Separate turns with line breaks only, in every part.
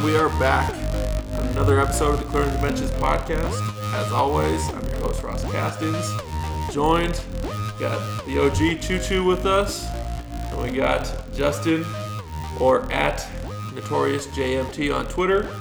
And we are back on another episode of the Clearing the Benches podcast. As always, I'm your host, Ross Castings. Joined, got the OG Choo Choo with us, and we got Justin, or at Notorious JMT on Twitter.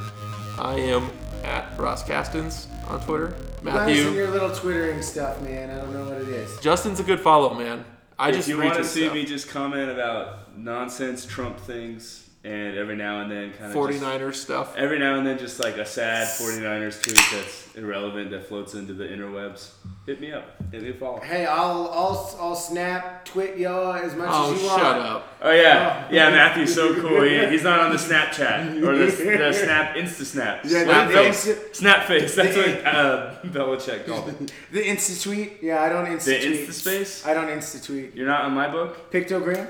I am at Ross Castings on Twitter.
Nice in
Matthew.
your little twittering stuff, man. I don't know what it is.
Justin's a good follow, man. I
if
just
you want to see
stuff.
me just comment about nonsense Trump things and every now and then kind of
49ers stuff.
every now and then just like a sad 49ers tweet that's irrelevant that floats into the interwebs, hit me up. Hit me a follow.
Hey, I'll I'll I'll snap twit y'all as much
Oh,
as you want.
shut up.
Oh yeah, yeah. Matthew's so cool. He, he's not on the Snapchat or the, the Snap Insta Snap.
Yeah,
Snap
the-
face.
the-
Snap face. That's what uh, Belichick called it.
The insta tweet? Yeah, I don't insta
The
tweet.
Insta space.
I don't insta tweet.
You're not on my book.
Pictogram?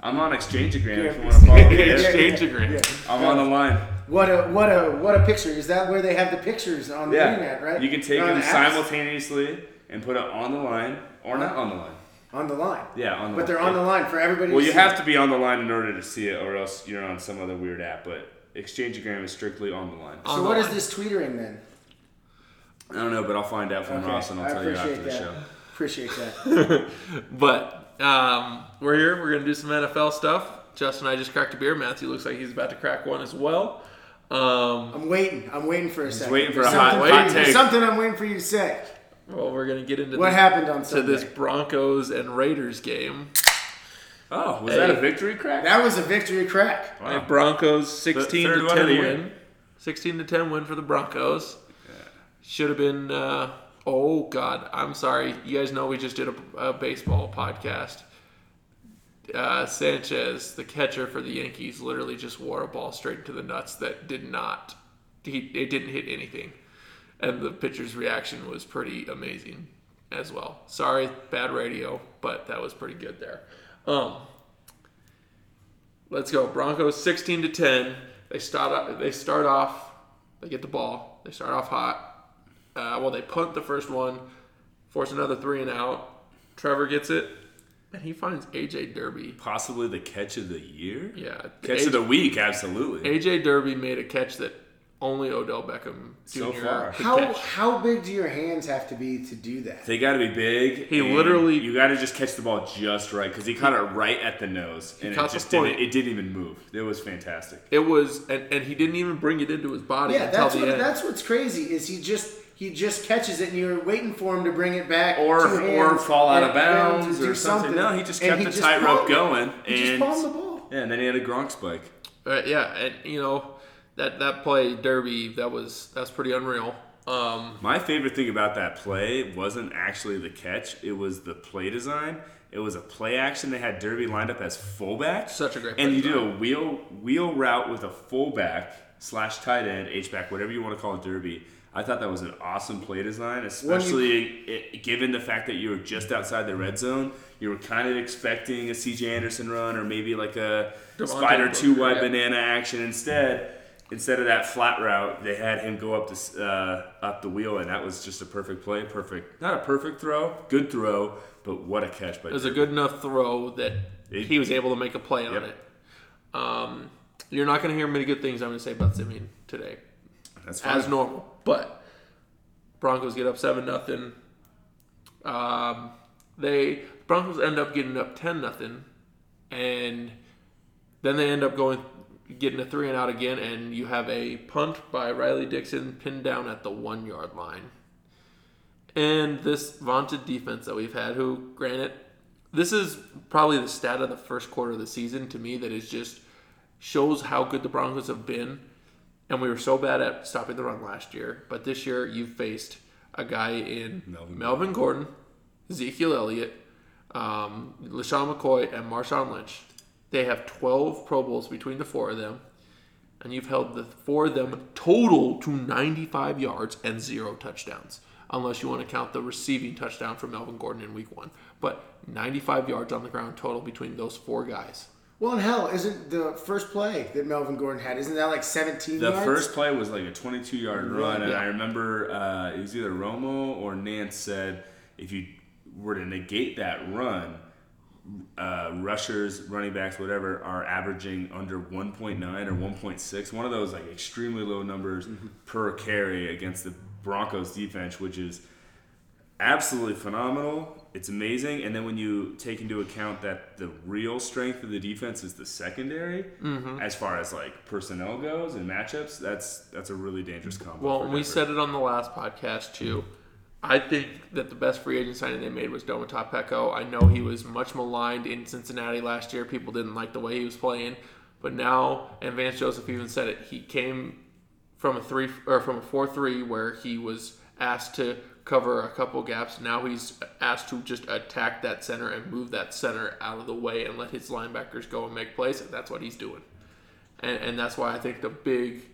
I'm on Exchangeagram if you
Yeah.
want to follow me.
Yeah.
Exchange agreement.
I'm on the line.
What a what a what a picture. Is that where they have the pictures on the
Yeah,
internet, right?
You can take
On
them
the
simultaneously and put it on the line or not on the line.
on the line.
Yeah, on the
But they're on the line for everybody
Well,
to
you
see.
have to be on the line in order to see it, or else you're on some other weird app. But Exchangegram is strictly on the line.
On
So
the
what is
line.
this tweetering then?
I don't know, but I'll find out from
Okay,
Ross and I'll
I
tell you after
appreciate
the show.
Appreciate that.
But um, we're here. We're gonna do some NFL stuff. Justin and I just cracked a beer. Matthew looks like he's about to crack one as well. Um,
I'm waiting. I'm waiting for a second.
waiting for
There's
a hot-
something-
hot
there's
take.
something I'm waiting for you to say.
well, we're gonna get into
What
the-
happened on
to
Sunday?
this Broncos and Raiders game.
Oh, was
Hey.
that a victory crack?
That was a victory crack.
Wow.
Broncos 16 to 10 win. 16 to 10 win for the Broncos. Should have been. Uh, oh God, I'm sorry. You guys know we just did a, a baseball podcast. Uh, Sanchez, the catcher for the Yankees, literally just wore a ball straight into the nuts that did not. He it didn't hit anything, and the pitcher's reaction was pretty amazing as well. Sorry, bad radio, but that was pretty good there. Um, Let's go. Broncos 16 to 10. They start they start off they get the ball. They start off hot. Uh, well, they punt the first one, force another three and out. Trevor gets it, and he finds AJ Derby.
Possibly the catch of the year?
Yeah,
Catch
AJ,
of the week, absolutely.
AJ Derby made a catch that only Odell Beckham Jr.
So far.
could
How
catch.
how big do your hands have to be to do that?
They got to be big.
He literally-
You got to just catch the ball just right because he caught it right at the nose, and it
caught the
just didn't.
point.
It didn't even move. It was fantastic.
It was, and, and he didn't even bring it into his body
Yeah,
until
that's
the
what
end.
that's what's crazy is he just he just catches it and you're waiting for him to bring it back
Or
two
or fall out of bounds or
do
something. No, he just kept
he
the
just
tightrope going,
He just
and
palmed the ball.
yeah, and then he had a Gronk spike.
Uh, yeah, and you know that that play Derby that was that's pretty unreal. Um,
My favorite thing about that play wasn't actually the catch; it was the play design. It was a play action. They had Derby lined up as fullback.
Such a great
And
play
you did
design.
a wheel wheel route with a fullback slash tight end, H back, whatever you want to call it, Derby. I thought that was an awesome play design, especially it, given the fact that you were just outside the red zone. You were kind of expecting a C.J. Anderson run or maybe like a
Devontae
spider two wide
yeah.
banana action. Instead, instead of that flat route, they had him go up the uh, up the wheel, and that was just a perfect play. Perfect, not a perfect throw, good throw, but what a catch by
it was a good enough throw that
It-
he was able to make a play on it. Um, you're not going to hear many good things I'm going to say about Siemian today,
That's fine.
as normal. But Broncos get up seven nothing. Um, they Broncos end up getting up ten nothing, and then they end up going getting a three and out again, and you have a punt by Riley Dixon pinned down at the one yard line. And this vaunted defense that we've had, who, granted, this is probably the stat of the first quarter of the season to me that is just shows how good the Broncos have been. And we were so bad at stopping the run last year, but this year you've faced a guy in
Melvin
Melvin, Gordon, Ezekiel Elliott, um, LeSean McCoy, and Marshawn Lynch. They have 12 Pro Bowls between the four of them, and you've held the four of them total to 95 yards and zero touchdowns, unless you want to count the receiving touchdown from Melvin Gordon in Week One. But 95 yards on the ground total between those four guys.
Well, and hell, isn't the first play that Melvin Gordon had? Isn't that like 17
The
yards?
first play was like a 22 yard run, and I remember uh, it was either Romo or Nance said if you were to negate that run, uh, rushers, running backs, whatever, are averaging under 1.9 or 1.6. One of those like extremely low numbers
Mm-hmm.
per carry against the Broncos defense, which is absolutely phenomenal. It's amazing. And then when you take into account that the real strength of the defense is the secondary,
Mm-hmm.
as far as like personnel goes and matchups, that's that's a really dangerous combo.
Well, we said it on the last podcast too. I think that the best free agent signing they made was Domata Peko. I know he was much maligned in Cincinnati last year. People didn't like the way he was playing, but now, and Vance Joseph even said it. He came from a three or from a four three where he was asked to cover a couple gaps. Now he's asked to just attack that center and move that center out of the way and let his linebackers go and make plays. And that's what he's doing, and and that's why I think the big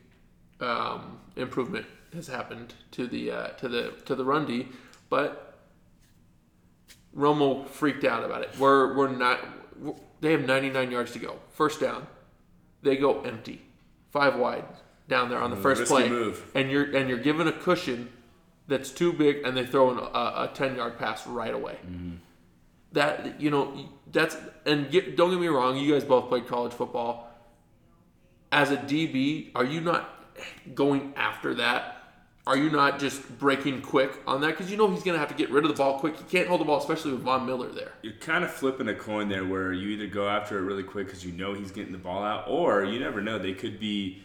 um, improvement has happened to the uh, to the to the run D, but Romo freaked out about it. We're we're not. we're- they have 99 yards to go. First down, they go empty, five wide down there on the first
risky
play,
move.
and you're and you're given a cushion that's too big, and they throw a, a 10 yard pass right away. Mm-hmm. That you know that's and get, don't get me wrong, you guys both played college football. As a DB, are you not going after that? Are you not just breaking quick on that? Because you know he's going to have to get rid of the ball quick. He can't hold the ball, especially with Von Miller there.
you're kind of flipping a coin there where you either go after it really quick because you know he's getting the ball out, or you never know. They could be,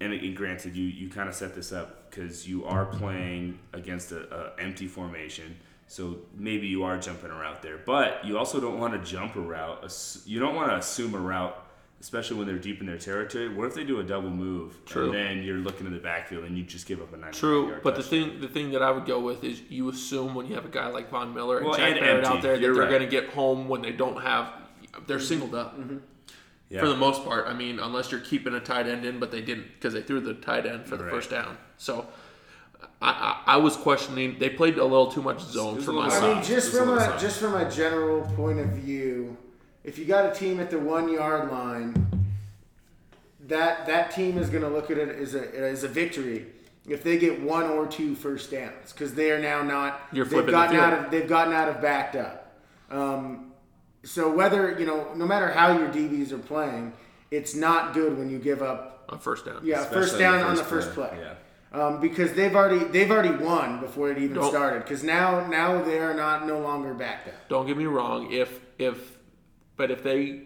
and, and granted, you, you kind of set this up because you are playing against a, a empty formation. So maybe you are jumping a route there, but you also don't want to jump a route. You don't want to assume a route, especially when they're deep in their territory. What if they do a double move
True.
and then you're looking in the backfield and you just give up a 90
True,
yard
but the thing the thing that I would go with is you assume when you have a guy like Von Miller and
Well,
Jack
and
Barrett
empty.
out there that
You're
they're
right.
going to get home when they don't have they're mm-hmm. singled up mm-hmm.
Yeah.
for the most part. I mean, unless you're keeping a tight end in, but they didn't because they threw the tight end for the
Right.
first down. So. I, I, I was questioning. They played a little too much zone for my
little
I mean,
side.
just
Just a
from
little
a
soft.
just from a general point of view, if you got a team at the one yard line, that that team is going to look at it as a as a victory if they get one or two first downs because they are now not
You're
they've
flipping the
gotten out of they've gotten out of backed up. Um, so whether you know, no matter how your DBs are playing, it's not good when you give up
on first down.
yeah
Especially
first down
the
on the first play.
Yeah.
Um, because they've already they've already won before it even
Don't-
started. Because now now they are not no longer backed up.
Don't get me wrong. If if but if they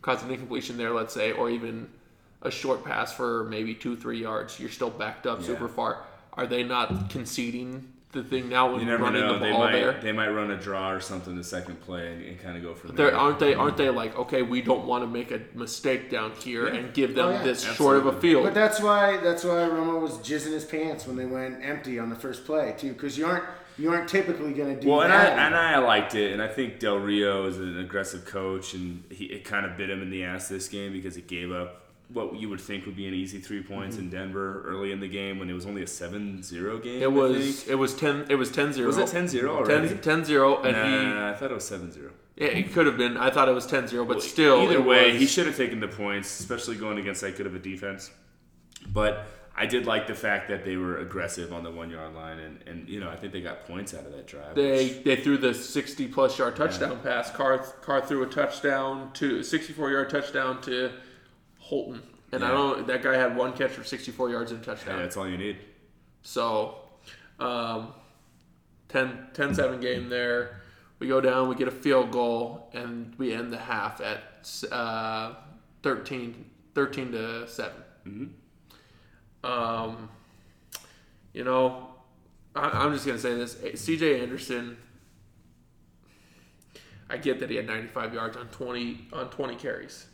cause an incompletion there, let's say, or even a short pass for maybe two three yards, you're still backed up super far. Are they not conceding the thing now when
You never
running
know.
the
They
ball
might
there?
they might run a draw or something the second play and, and kind of go from
They're,
there.
aren't they? Aren't they like okay? We don't want to make a mistake down here
Yeah.
and give them
Oh, yeah.
this short of a
Absolutely.
field.
But that's why that's why Romo was jizzing his pants when they went empty on the first play too. Because you aren't you aren't typically going to do that.
Well, and I
that.
and I liked it, and I think Del Rio is an aggressive coach, and he it kind of bit him in the ass this game because he gave up what you would think would be an easy three points mm-hmm. in Denver early in the game when it was only a 7-0 game.
it was it was ten it was 10-0.
Was it 10-0 already?
10, 10-0 and he
Nah, I thought it was 7-0.
Yeah, it could have been. I thought it was 10-0, but still.
Either way,
was-
he should have taken the points, especially going against that good of a defense. But I did like the fact that they were aggressive on the one yard line, and, and you know I think they got points out of that drive.
They
which-
they threw the 60 plus yard touchdown pass. Carr Carr threw a touchdown to 64 yard touchdown to Holton, and I don't. That guy had one catch for 64 yards and a
yeah,
touchdown.
that's all you need.
So, um, 10, 10-7 game there. We go down, we get a field goal, and we end the half at uh, 13, 13 to 7. Um, you know, I, I'm just going to say this. CJ Anderson, I get that he had 95 yards on 20 on 20 carries.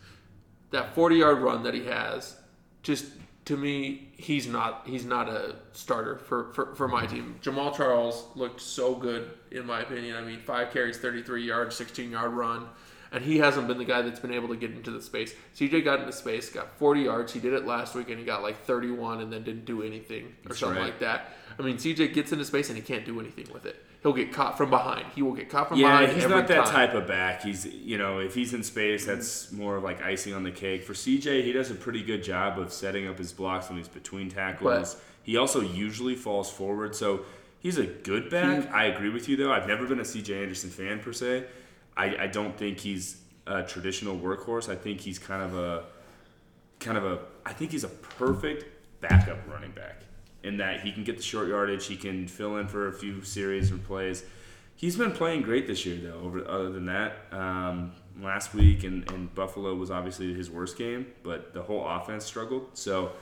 That 40 yard run that he has, just to me, he's not he's not a starter for, for, for my team. Jamaal Charles looked so good in my opinion. I mean, five carries, 33 yards, 16 yard run, and he hasn't been the guy that's been able to get into the space. CJ got into space, got 40 yards. He did it last week, and he got like 31, and then didn't do anything or
That's
something
right.
like that. I mean, CJ gets into space and he can't do anything with it. He'll get caught from behind. He will get caught from
Yeah,
behind.
he's
every
not that
time.
type of back. He's you know if he's in space, that's more of like icing on the cake. For CJ, he does a pretty good job of setting up his blocks when he's between tackles.
But-
he also usually falls forward, so he's a good back. I agree with you though. I've never been a CJ Anderson fan per se. I, I don't think he's a traditional workhorse. I think he's kind of a kind of a I think he's a perfect backup running back in that he can get the short yardage, he can fill in for a few series or plays. He's been playing great this year though. Over other than that, um, last week and, and Buffalo was obviously his worst game, but the whole offense struggled. So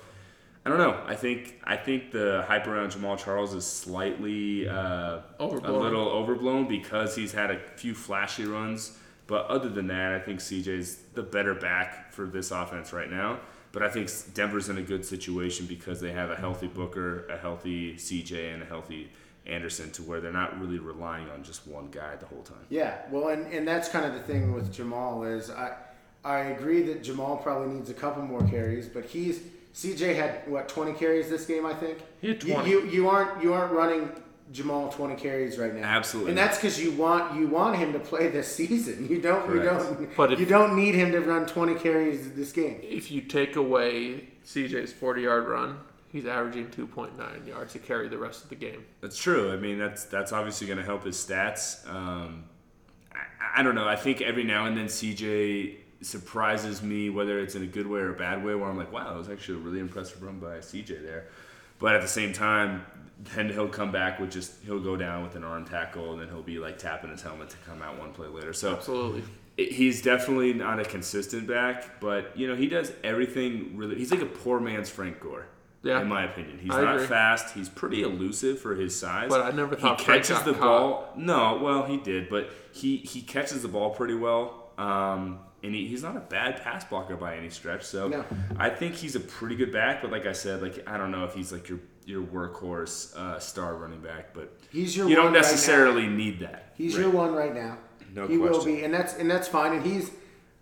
I don't know. I think I think the hype around Jamaal Charles is slightly uh, a little overblown because he's had a few flashy runs. But other than that, I think CJ's the better back for this offense right now. But I think Denver's in a good situation because they have a healthy Booker, a healthy CJ, and a healthy Anderson to where they're not really relying on just one guy the whole time.
Yeah, well, and, and that's kind of the thing with Jamaal is I I agree that Jamaal probably needs a couple more carries, but he's CJ had what twenty carries this game I think.
He had 20.
You, you you aren't you aren't running Jamaal twenty carries right now.
Absolutely.
and that's because you want you want him to play this season. You don't
Correct.
you don't
But if-
you don't need him to run twenty carries this game.
If you take away CJ's 40 yard run, he's averaging 2.9 yards to carry the rest of the game.
That's true. I mean, that's that's obviously going to help his stats. Um, I, I don't know. I think every now and then CJ surprises me, whether it's in a good way or a bad way, where I'm like, wow, that was actually a really impressive run by CJ there. But at the same time, then he'll come back with just he'll go down with an arm tackle, and then he'll be like tapping his helmet to come out one play later. So
Absolutely.
he's definitely not a consistent back, but you know he does everything really. He's like a poor man's Frank Gore.
Yeah.
in my opinion, he's
I
not
agree.
fast. He's pretty elusive for his size.
But I never thought
he catches the
caught.
ball. No, well he did, but he he catches the ball pretty well. Um, and he, he's not a bad pass blocker by any stretch. So
No.
I think he's a pretty good back. But like I said, like I don't know if he's like your your workhorse uh, star running back, but
He's your
you don't
one right
necessarily need that.
He's
Right.
your one right now.
No
he will be, and that's and that's fine. And he's,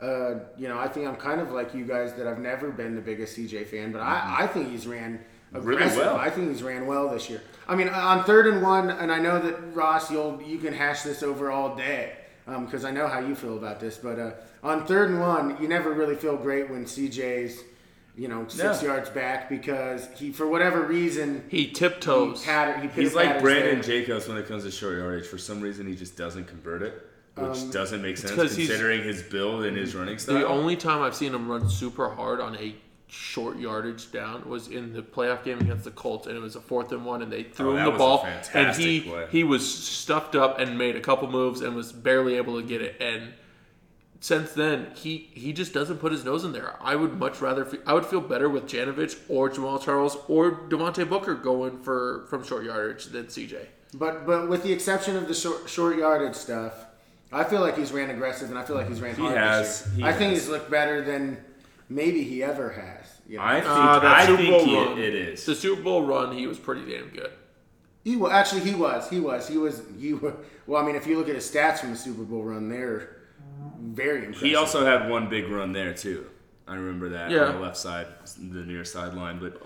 uh, you know, I think I'm kind of like you guys that I've never been the biggest CJ fan, but I, I think he's ran
Mm-hmm. Really well.
I think he's ran well this year. I mean, on third and one, and I know that Ross, you'll you can hash this over all day because I know how you feel about this. But uh, on third and one, you never really feel great when CJ's, you know, six
No.
yards back because he, for whatever reason,
He
he
tiptoes.
patter, he
He's like Brandon
there.
Jacobs when it comes to short yardage. For some reason, he just doesn't convert it, which
Um,
doesn't make sense considering his build and his running style.
The only time I've seen him run super hard on a short yardage down was in the playoff game against the Colts, and it was a fourth and one, and they threw
Oh,
him the ball, and he
play.
he was stuffed up and made a couple moves and was barely able to get it. And since then, he he just doesn't put his nose in there. I would much rather fe- I would feel better with Janovich or Jamaal Charles or Devontae Booker going for from short yardage than CJ.
But but with the exception of the short, short yardage stuff, I feel like he's ran aggressive and I feel like he's ran
He
hard
has.
this year.
He
I think he's looked better than maybe he ever has. You know?
I think,
Uh, that
I
Super
think
Bowl
he,
run,
it is.
the Super Bowl run. He was pretty damn good.
he was actually he was he was he was he was. Well, I mean, if you look at his stats from the Super Bowl run, they're very impressive.
He also had one big run there too. I remember that
Yeah.
on the left side, the near sideline. But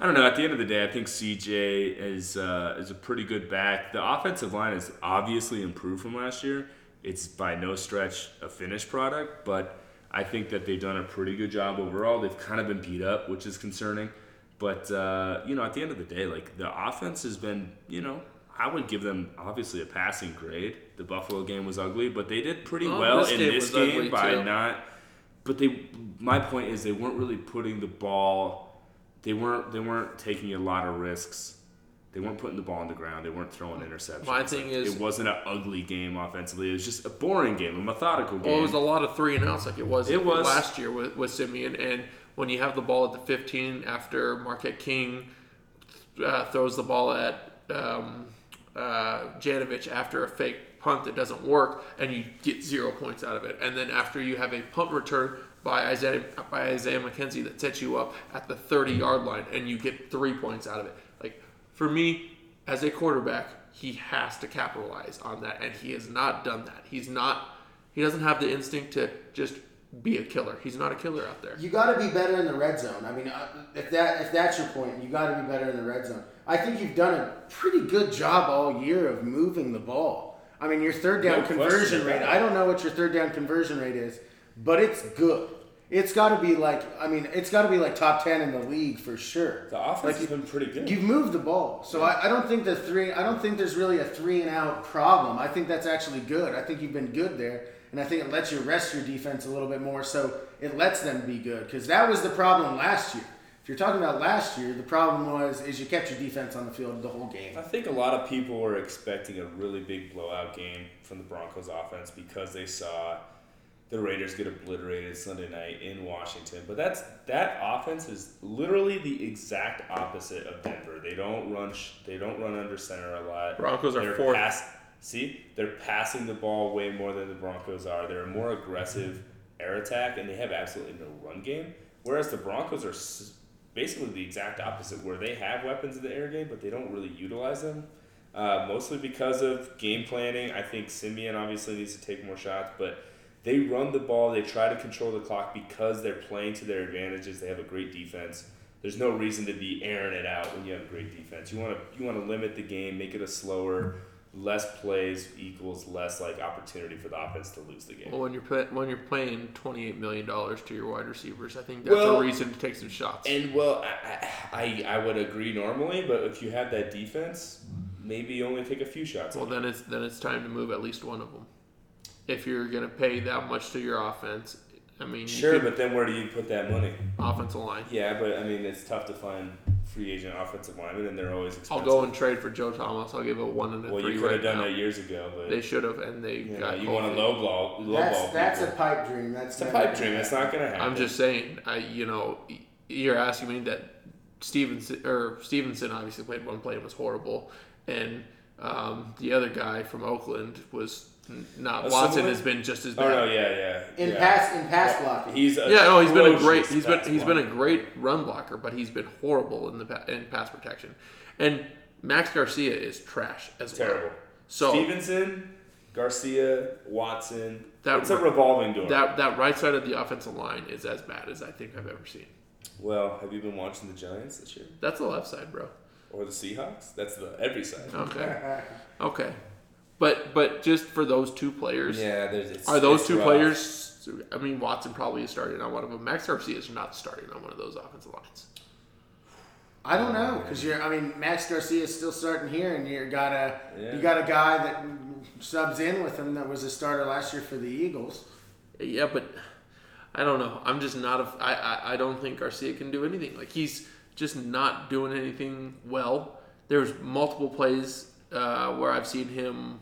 I don't know. At the end of the day, I think CJ is uh, is a pretty good back. The offensive line has obviously improved from last year. It's by no stretch a finished product, but I think that they've done a pretty good job overall. They've kind of been beat up, which is concerning. But uh, you know, at the end of the day, like the offense has been, you know, I would give them obviously a passing grade. The Buffalo game was ugly, but they did pretty
Oh,
well
this
in this game by
too.
not. But they, my point is, they weren't really putting the ball. They weren't. They weren't taking a lot of risks. They weren't putting the ball on the ground. They weren't throwing interceptions.
My thing is-
it wasn't an ugly game offensively. It was just a boring game, a methodical game.
Well, it was a lot of three and outs like it was,
It was.
last year with, with Siemian. And when you have the ball at the 15 after Marquette King uh, throws the ball at um, uh, Janovich after a fake punt that doesn't work, and you get zero points out of it. And then after you have a punt return by Isaiah, by Isaiah McKenzie that sets you up at the 30 yard line, and you get three points out of it. Like, for me, as a quarterback, he has to capitalize on that, and he has not done that. He's not. He doesn't have the instinct to just be a killer. He's not a killer out there.
You got to be better in the red zone. I mean, uh, if that if that's your point, you got to be better in the red zone. I think you've done a pretty good job all year of moving the ball. I mean, your third down
No
conversion rate. I don't know what your third down conversion rate is, but it's good. It's got to be like I mean, it's got to be like top ten in the league for sure.
the offense
Like,
has been pretty good.
You've moved the ball, so I, I don't think the three. I don't think there's really a three and out problem. I think that's actually good. I think you've been good there, and I think it lets you rest your defense a little bit more, so it lets them be good. Because that was the problem last year. If you're talking about last year, the problem was is you kept your defense on the field the whole game.
I think a lot of people were expecting a really big blowout game from the Broncos offense because they saw the Raiders get obliterated Sunday night in Washington. But that's that offense is literally the exact opposite of Denver. They don't run sh- they don't run under center a lot.
Broncos are
They're
fourth.
pass- see, they're passing the ball way more than the Broncos are. They're a more aggressive air attack, and they have absolutely no run game. Whereas the Broncos are s- basically the exact opposite, where they have weapons in the air game, but they don't really utilize them. Uh, mostly because of game planning. I think Siemian obviously needs to take more shots, but they run the ball. They try to control the clock because they're playing to their advantages. They have a great defense. There's no reason to be airing it out when you have a great defense. You want to you want to limit the game, make it a slower, less plays equals less like opportunity for the offense to lose the game.
Well, when you're put, when you're paying twenty eight million dollars to your wide receivers, I think that's
Well,
a reason to take some shots.
And well, I, I I would agree normally, but if you have that defense, maybe you only take a few shots.
well, then it's then it's time to move at least one of them. If you're gonna pay that much to your offense, I mean, you
sure,
could-
but then where do you put that money?
offensive line.
Yeah, but I mean, it's tough to find free agent offensive linemen, and they're always
I'll go and trade for Joe Thomas. I'll give it one and a
Well,
three
you could
right
have done
now.
that years ago, but
They should have, and they
you, know,
got.
you want a
Kofi.
low ball, low
That's
ball.
that's a pipe dream. That's
it's a pipe dream. It's
happen.
not going to happen.
I'm just saying. I you know, you're asking me that Stephenson or Stephenson obviously played one play and was horrible, and um, the other guy from Oakland was n- not.
A
Watson
similar-
has been just as bad.
Oh
bad.
no, yeah, yeah.
In
yeah.
pass in pass blocking.
He's a
Yeah, no, he's been a great. He's been
pass
he's been a great run blocker, but he's been horrible in the in pass protection. And Max Garcia is trash as well.
terrible.
So
Stephenson, Garcia, Watson.
That
it's a revolving door.
that that right side of the offensive line is as bad as I think I've ever seen.
well, have you been watching the Giants this year
That's the left side, bro.
or the Seahawks? That's the every side.
Okay, okay, but but just for those two players,
Yeah, there's. It's,
are those
it's
two
rough.
players? I mean, Watson probably is starting on one of them. Max Garcia is not starting on one of those offensive lines.
I don't know because you're. I mean, Max Garcia is still starting here, and you got a
Yeah.
you got a guy that subs in with him that was a starter last year for the Eagles.
Yeah, but I don't know. I'm just not a. I, I, I don't think Garcia can do anything. Like he's just not doing anything well. There's multiple plays uh, where I've seen him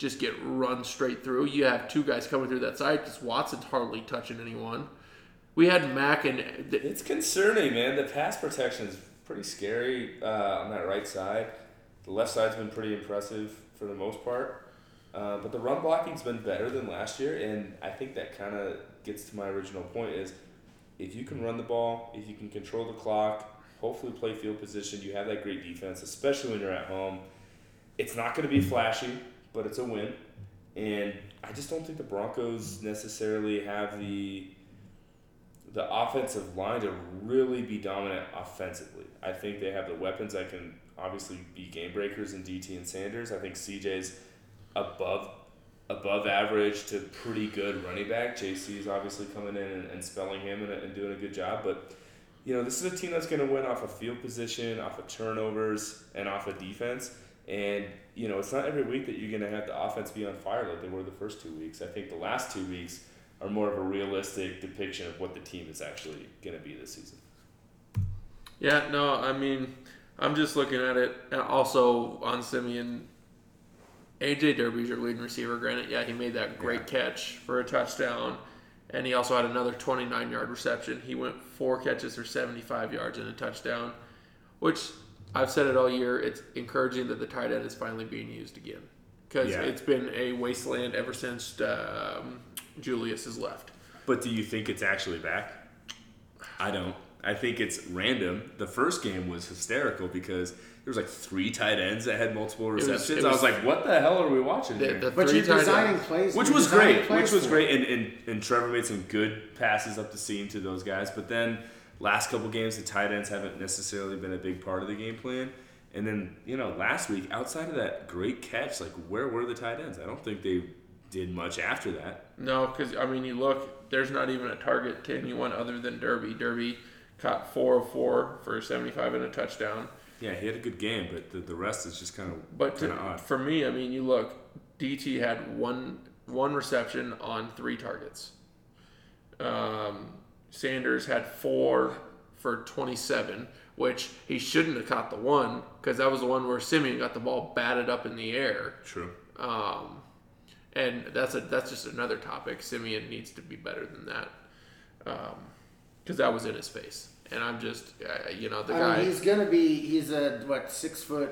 just get run straight through. You have two guys coming through that side because Watson's hardly touching anyone. We had Mack and th-
It's concerning, man. The pass protection is pretty scary uh, on that right side. The left side's been pretty impressive for the most part. Uh, but the run blocking's been better than last year, and I think that kind of gets to my original point is if you can run the ball, if you can control the clock, hopefully play field position, you have that great defense, especially when you're at home. It's not going to be flashy, but it's a win. And I just don't think the Broncos necessarily have the the offensive line to really be dominant offensively. I think they have the weapons that can obviously be game breakers in DT and Sanders. I think CJ's above above average to pretty good running back. JC is obviously coming in and, and spelling him and, and doing a good job. But you know, this is a team that's going to win off of field position, off of turnovers, and off of defense. And you know, it's not every week that you're going to have the offense be on fire like they were the first two weeks. I think the last two weeks are more of a realistic depiction of what the team is actually going to be this season.
yeah, no, I mean, I'm just looking at it. And also on Siemian, AJ Derby's your leading receiver. Granted, yeah, he made that great catch for a touchdown, and he also had another 29 yard reception. He went four catches for 75 yards and a touchdown, which I've said it all year. It's encouraging that the tight end is finally being used again because
Yeah.
it's been a wasteland ever since um, Julius has left.
But do you think it's actually back? I don't. I think it's random. The first game was hysterical because there was like three tight ends that had multiple
was-
receptions.
it
I was
was-
like, "What the hell are we watching
The,
here?"
the
But you're designing
ends-
plays,
which was great. Which was great, and, and and Trevor made some good passes up the seam to those guys. But then last couple games, the tight ends haven't necessarily been a big part of the game plan. And then you know, last week, outside of that great catch, like where were the tight ends? I don't think they did much after that.
No, because I mean, you look. There's not even a target to anyone other than Derby. Derby caught four of four for 75 and a touchdown.
Yeah, he had a good game, but the, the rest is just kind of
But to,
odd.
for me, I mean, you look. DT had one one reception on three targets. Um, Sanders had four for 27, which he shouldn't have caught the one because that was the one where Siemian got the ball batted up in the air.
True.
Um, and that's a that's just another topic. Siemian needs to be better than that because that was in his face. And I'm just, uh, you know, the
I
guy.
mean, he's gonna be. He's a what six foot.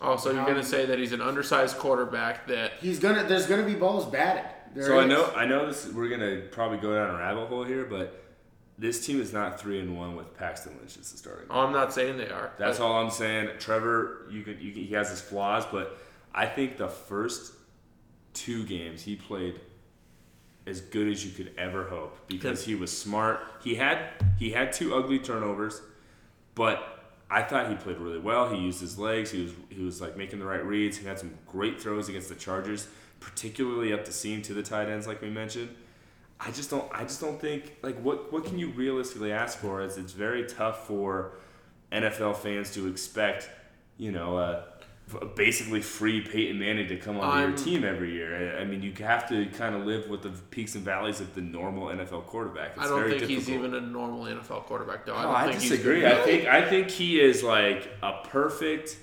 also, you're going
Um,
to say that he's an undersized quarterback that
He's gonna. There's gonna be balls batted. There
So I know I know this we're gonna probably go down a rabbit hole here, but this team is not three and one with Paxton Lynch as the starting.
oh, I'm not saying they are.
That's all I'm saying. Trevor, you can, you can, he has his flaws, but I think the first two games he played as good as you could ever hope because he was smart. He had he had two ugly turnovers, but I thought he played really well. He used his legs. He was he was like making the right reads. He had some great throws against the Chargers, particularly up the seam to the tight ends, like we mentioned. I just don't. I just don't think like what what can you realistically ask for? Is it's very tough for NFL fans to expect, you know, uh, basically free Peyton Manning to come
on
your team every year. I mean, you have to kind of live with the peaks and valleys of the normal NFL quarterback. It's
I don't think he's even a normal NFL quarterback, though. I don't
I
think
disagree.
He's,
I think I think he is like a perfect.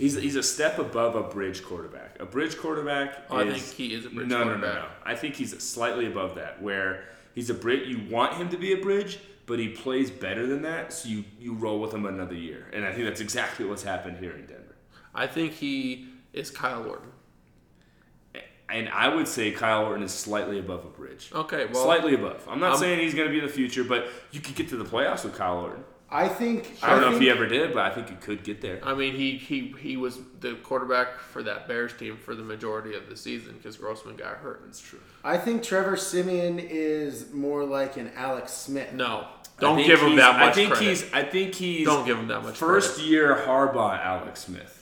He's, he's a step above a bridge quarterback. A bridge quarterback.
Oh, I think he is a bridge
no, No, no, no. I think he's slightly above that, where he's a bridge. You want him to be a bridge, but he plays better than that, so you you roll with him another year. And I think that's exactly what's happened here in Denver.
I think he is Kyle Orton.
And I would say Kyle Orton is slightly above a bridge.
Okay, well,
slightly above. I'm not
I'm-
saying he's going to be in the future, but you could get to the playoffs with Kyle Orton.
I think.
I don't know
think,
if he ever did, but I think he could get there.
I mean, he, he he was the quarterback for that Bears team for the majority of the season because Grossman got hurt.
That's true.
I think Trevor Siemian is more like an Alex Smith.
No, don't give him that much
I think
credit.
he's. I think he's.
don't give him that much
first
credit.
year Harbaugh Alex Smith.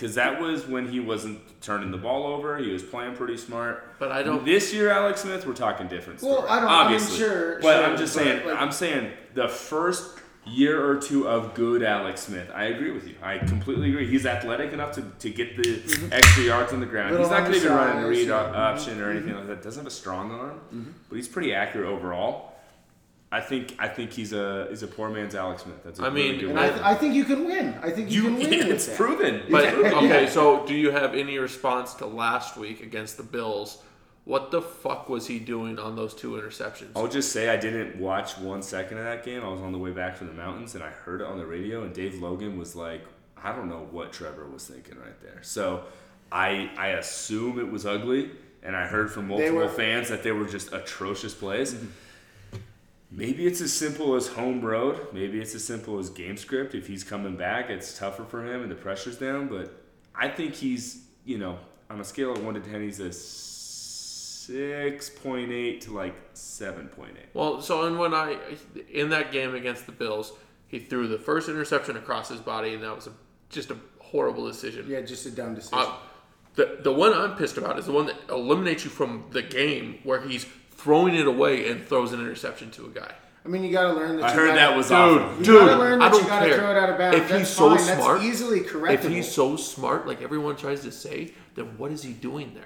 Because that was when he wasn't turning the ball over. He was playing pretty smart.
But I don't-
This year, Alex Smith, we're talking different.
Well,
story,
I don't- I mean,
Obviously,
sure,
but
sure,
I'm just
but,
saying.
like-
I'm saying the first year or two of good Alex Smith. I agree with you. I completely agree. He's athletic enough to, to get the mm-hmm. extra yards on the ground.
Little
he's not going to be running an
undersized,
read option or mm-hmm. anything like that. Doesn't have a strong arm, mm-hmm. but he's pretty accurate overall. I think I think he's a he's a poor man's Alex Smith. That's a
I
really
mean,
good
And
word.
I, th- I think you can win. I think you,
You,
can win. with
it's
that.
proven.
But
It's
okay, so do you have any response to last week against the Bills? What the fuck was he doing on those two interceptions?
I'll just say I didn't watch one second of that game. I was on the way back from the mountains and I heard it on the radio. And Dave Logan was like, I don't know what Trevor was thinking right there. So I I assume it was ugly. And I heard from multiple
were-
fans that they were just atrocious plays. Mm-hmm. Maybe it's as simple as home road. Maybe it's as simple as game script. If he's coming back, it's tougher for him and the pressure's down. But I think he's, you know, on a scale of 1 to 10, he's a 6.8 to like 7.8.
Well, so and when I in that game against the Bills, he threw the first interception across his body, and that was a, just a horrible decision.
Yeah, just a dumb decision.
Uh, the the one I'm pissed about is the one that eliminates you from the game, where he's throwing it away and throws an interception to a guy.
I mean, you got to learn that.
I
you
heard
gotta,
that was
Dude,
awful.
You
dude,
gotta learn
I
that you
don't
gotta
care.
throw it out of bounds.
If
That's
he's so
fine. That's
smart,
easily correctable.
If he's so smart, like everyone tries to say, then what is he doing there?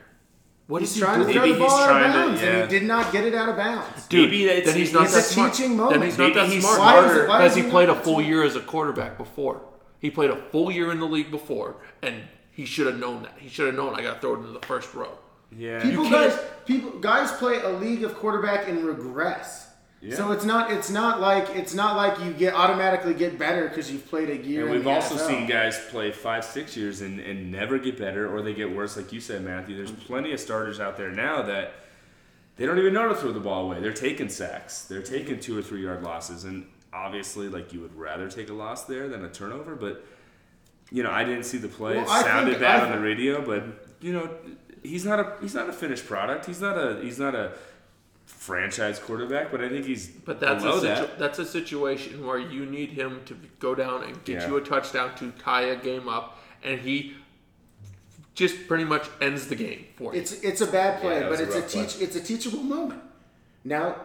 What is
He's
he
trying to
doing?
throw
Maybe
the ball
he's
out of
trying to-
bounds, and he did not get it out of bounds.
Dude,
Maybe it's-
then he's not
it's
that
a
smart.
teaching
Then
moment.
he's not
Maybe
that
he's
smart.
Why is it- why
because
is
he
he
played a full year as a quarterback before. He played a full year in the league before, and he should have known that. He should have known I got to throw it into the first row.
Yeah.
People guys, people guys play a league of quarterback and regress.
Yeah.
So it's not it's not like it's not like you get automatically get better because you've played a year.
And we've
the
also
NFL.
seen guys play five, six years and, and never get better, or they get worse, like you said, Matthew. There's plenty of starters out there now that they don't even know to throw the ball away. They're taking sacks, they're mm-hmm. taking two or three yard losses, and obviously, like you would rather take a loss there than a turnover. But you know, I didn't see the play.
Well,
it
I
sounded
think-
bad
I
on the radio, but you know, he's not a he's not a finished product. He's not a he's not a franchise quarterback, but I think he's
But that's
below
a situ-
that.
that's a situation where you need him to go down and get
Yeah.
you a touchdown to tie a game up, and he just pretty much ends the game for you.
It's it's a bad play,
Yeah,
but
was a
it's a
rough play.
teach it's a teachable moment. Now,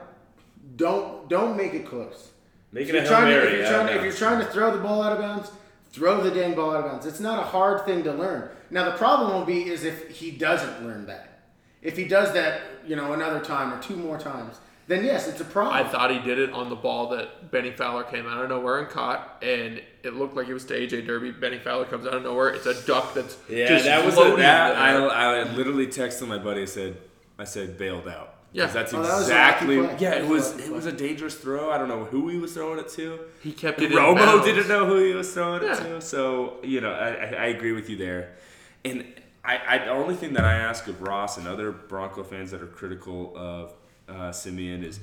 don't don't make it close.
Making
If you're
a
trying
Hail
to, if you're
out
trying
of
to, if you're trying to throw the ball out of bounds, throw the dang ball out of bounds. It's not a hard thing to learn. Now the problem will be is if he doesn't learn that. If he does that, you know, another time or two more times, then yes, it's a problem.
I thought he did it on the ball that Bennie Fowler came out of nowhere and caught, and it looked like it was to AJ Derby. Bennie Fowler comes out of nowhere. It's a duck that's
Yeah,
just
that was a, that. I. I literally texted my buddy. I said, I said bailed out. 'Cause
Yeah.
that's
Oh, that was a
exactly. yeah, it
was a
was.
lucky
It was a dangerous throw. I don't know who he was throwing it to.
he kept it. in
Romo
bounds.
didn't know who he was throwing
Yeah.
it to. So you know, I, I, I agree with you there. And I, I, the only thing that I ask of Ross and other Bronco fans that are critical of uh, Siemian is,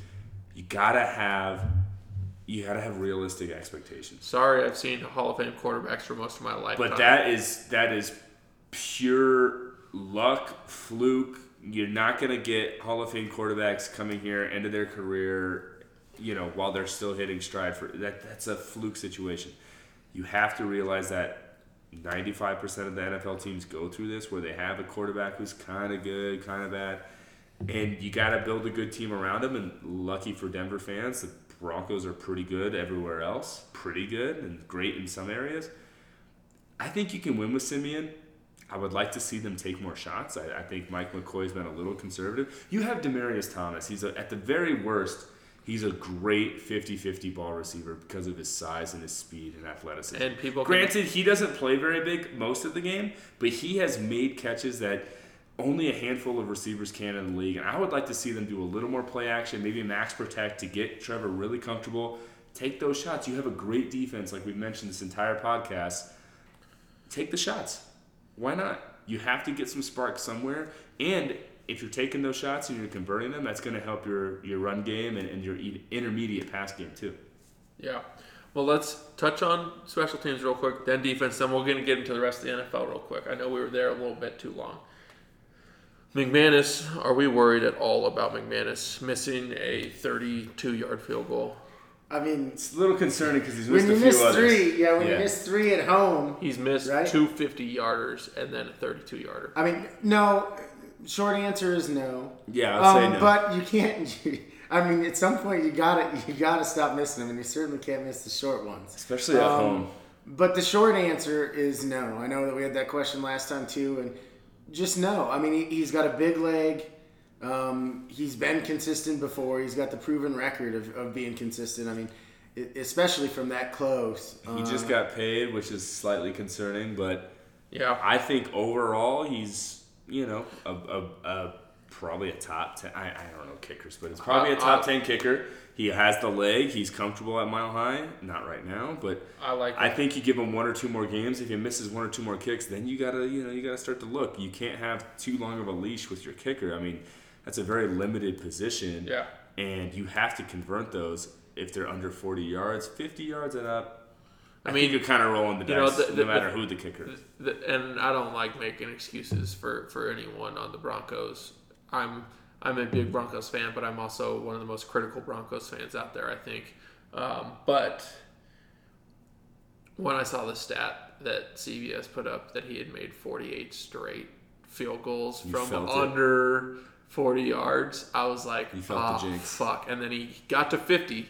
you gotta have, you gotta have realistic expectations.
Sorry, I've seen Hall of Fame quarterbacks for most of my life.
But that is that is pure luck, fluke. You're not gonna get Hall of Fame quarterbacks coming here end of their career, you know, while they're still hitting stride for that. That's a fluke situation. You have to realize that 95% of the NFL teams go through this, where they have a quarterback who's kind of good, kind of bad, and you got to build a good team around him. And lucky for Denver fans, the Broncos are pretty good everywhere else, pretty good and great in some areas. I think you can win with Siemian. I would like to see them take more shots. I, I think Mike McCoy's been a little conservative. You have Demaryius Thomas. He's a, at the very worst, he's a great 50-50 ball receiver because of his size and his speed and athleticism.
And people can-
granted, he doesn't play very big most of the game, but he has made catches that only a handful of receivers can in the league. And I would like to see them do a little more play action, maybe max protect to get Trevor really comfortable. Take those shots. You have a great defense, like we've mentioned this entire podcast take the shots. Why not? You have to get some sparks somewhere. And if you're taking those shots and you're converting them, that's going to help your, your run game and, and your intermediate pass game too.
Yeah. Well, let's touch on special teams real quick, then defense, then we're going to get into the rest of the NFL real quick. I know we were there a little bit too long. McManus, are we worried at all about McManus missing a 32 yard field goal?
I mean,
It's a little concerning because he's missed
when you
a few
miss
others.
three, yeah, when you miss three at home,
He's missed
Right.
two 50 yarders and then a 32 yarder.
I mean, no. Short answer is no.
Yeah, I'd say
Um,
no.
But you can't. I mean, at some point you gotta you gotta stop missing them, and you certainly can't miss the short ones.
Especially at
Um,
home.
But the short answer is no. I know that we had that question last time too, and just no. I mean, he, he's got a big leg. Um, he's been consistent before. He's got the proven record of, of being consistent. I mean, especially from that close.
He just
Uh,
got paid, which is slightly concerning, but
Yeah.
I think overall he's, you know, a, a, a probably a top 10. I, I don't know kickers, but it's probably a top
uh,
10 kicker. He has the leg. He's comfortable at mile high. Not right now, but
I like
I think you give him one or two more games. If he misses one or two more kicks, then you gotta, you know, you gotta start to look. You can't have too long of a leash with your kicker. I mean, that's a very limited position.
Yeah.
And you have to convert those if they're under 40 yards, 50 yards and up. I,
I
mean, you're kind of rolling the
you know,
dice,
the-
no matter
the-
who the kicker is.
And I don't like making excuses for, for anyone on the Broncos. I'm I'm a big Broncos fan, but I'm also one of the most critical Broncos fans out there. I think, um, but when I saw the stat that CBS put up that he had made 48 straight field goals
You
from
under. it.
Under 40 yards, I was like,
You felt
oh,
the ah, jinx."
fuck. And then he got to 50,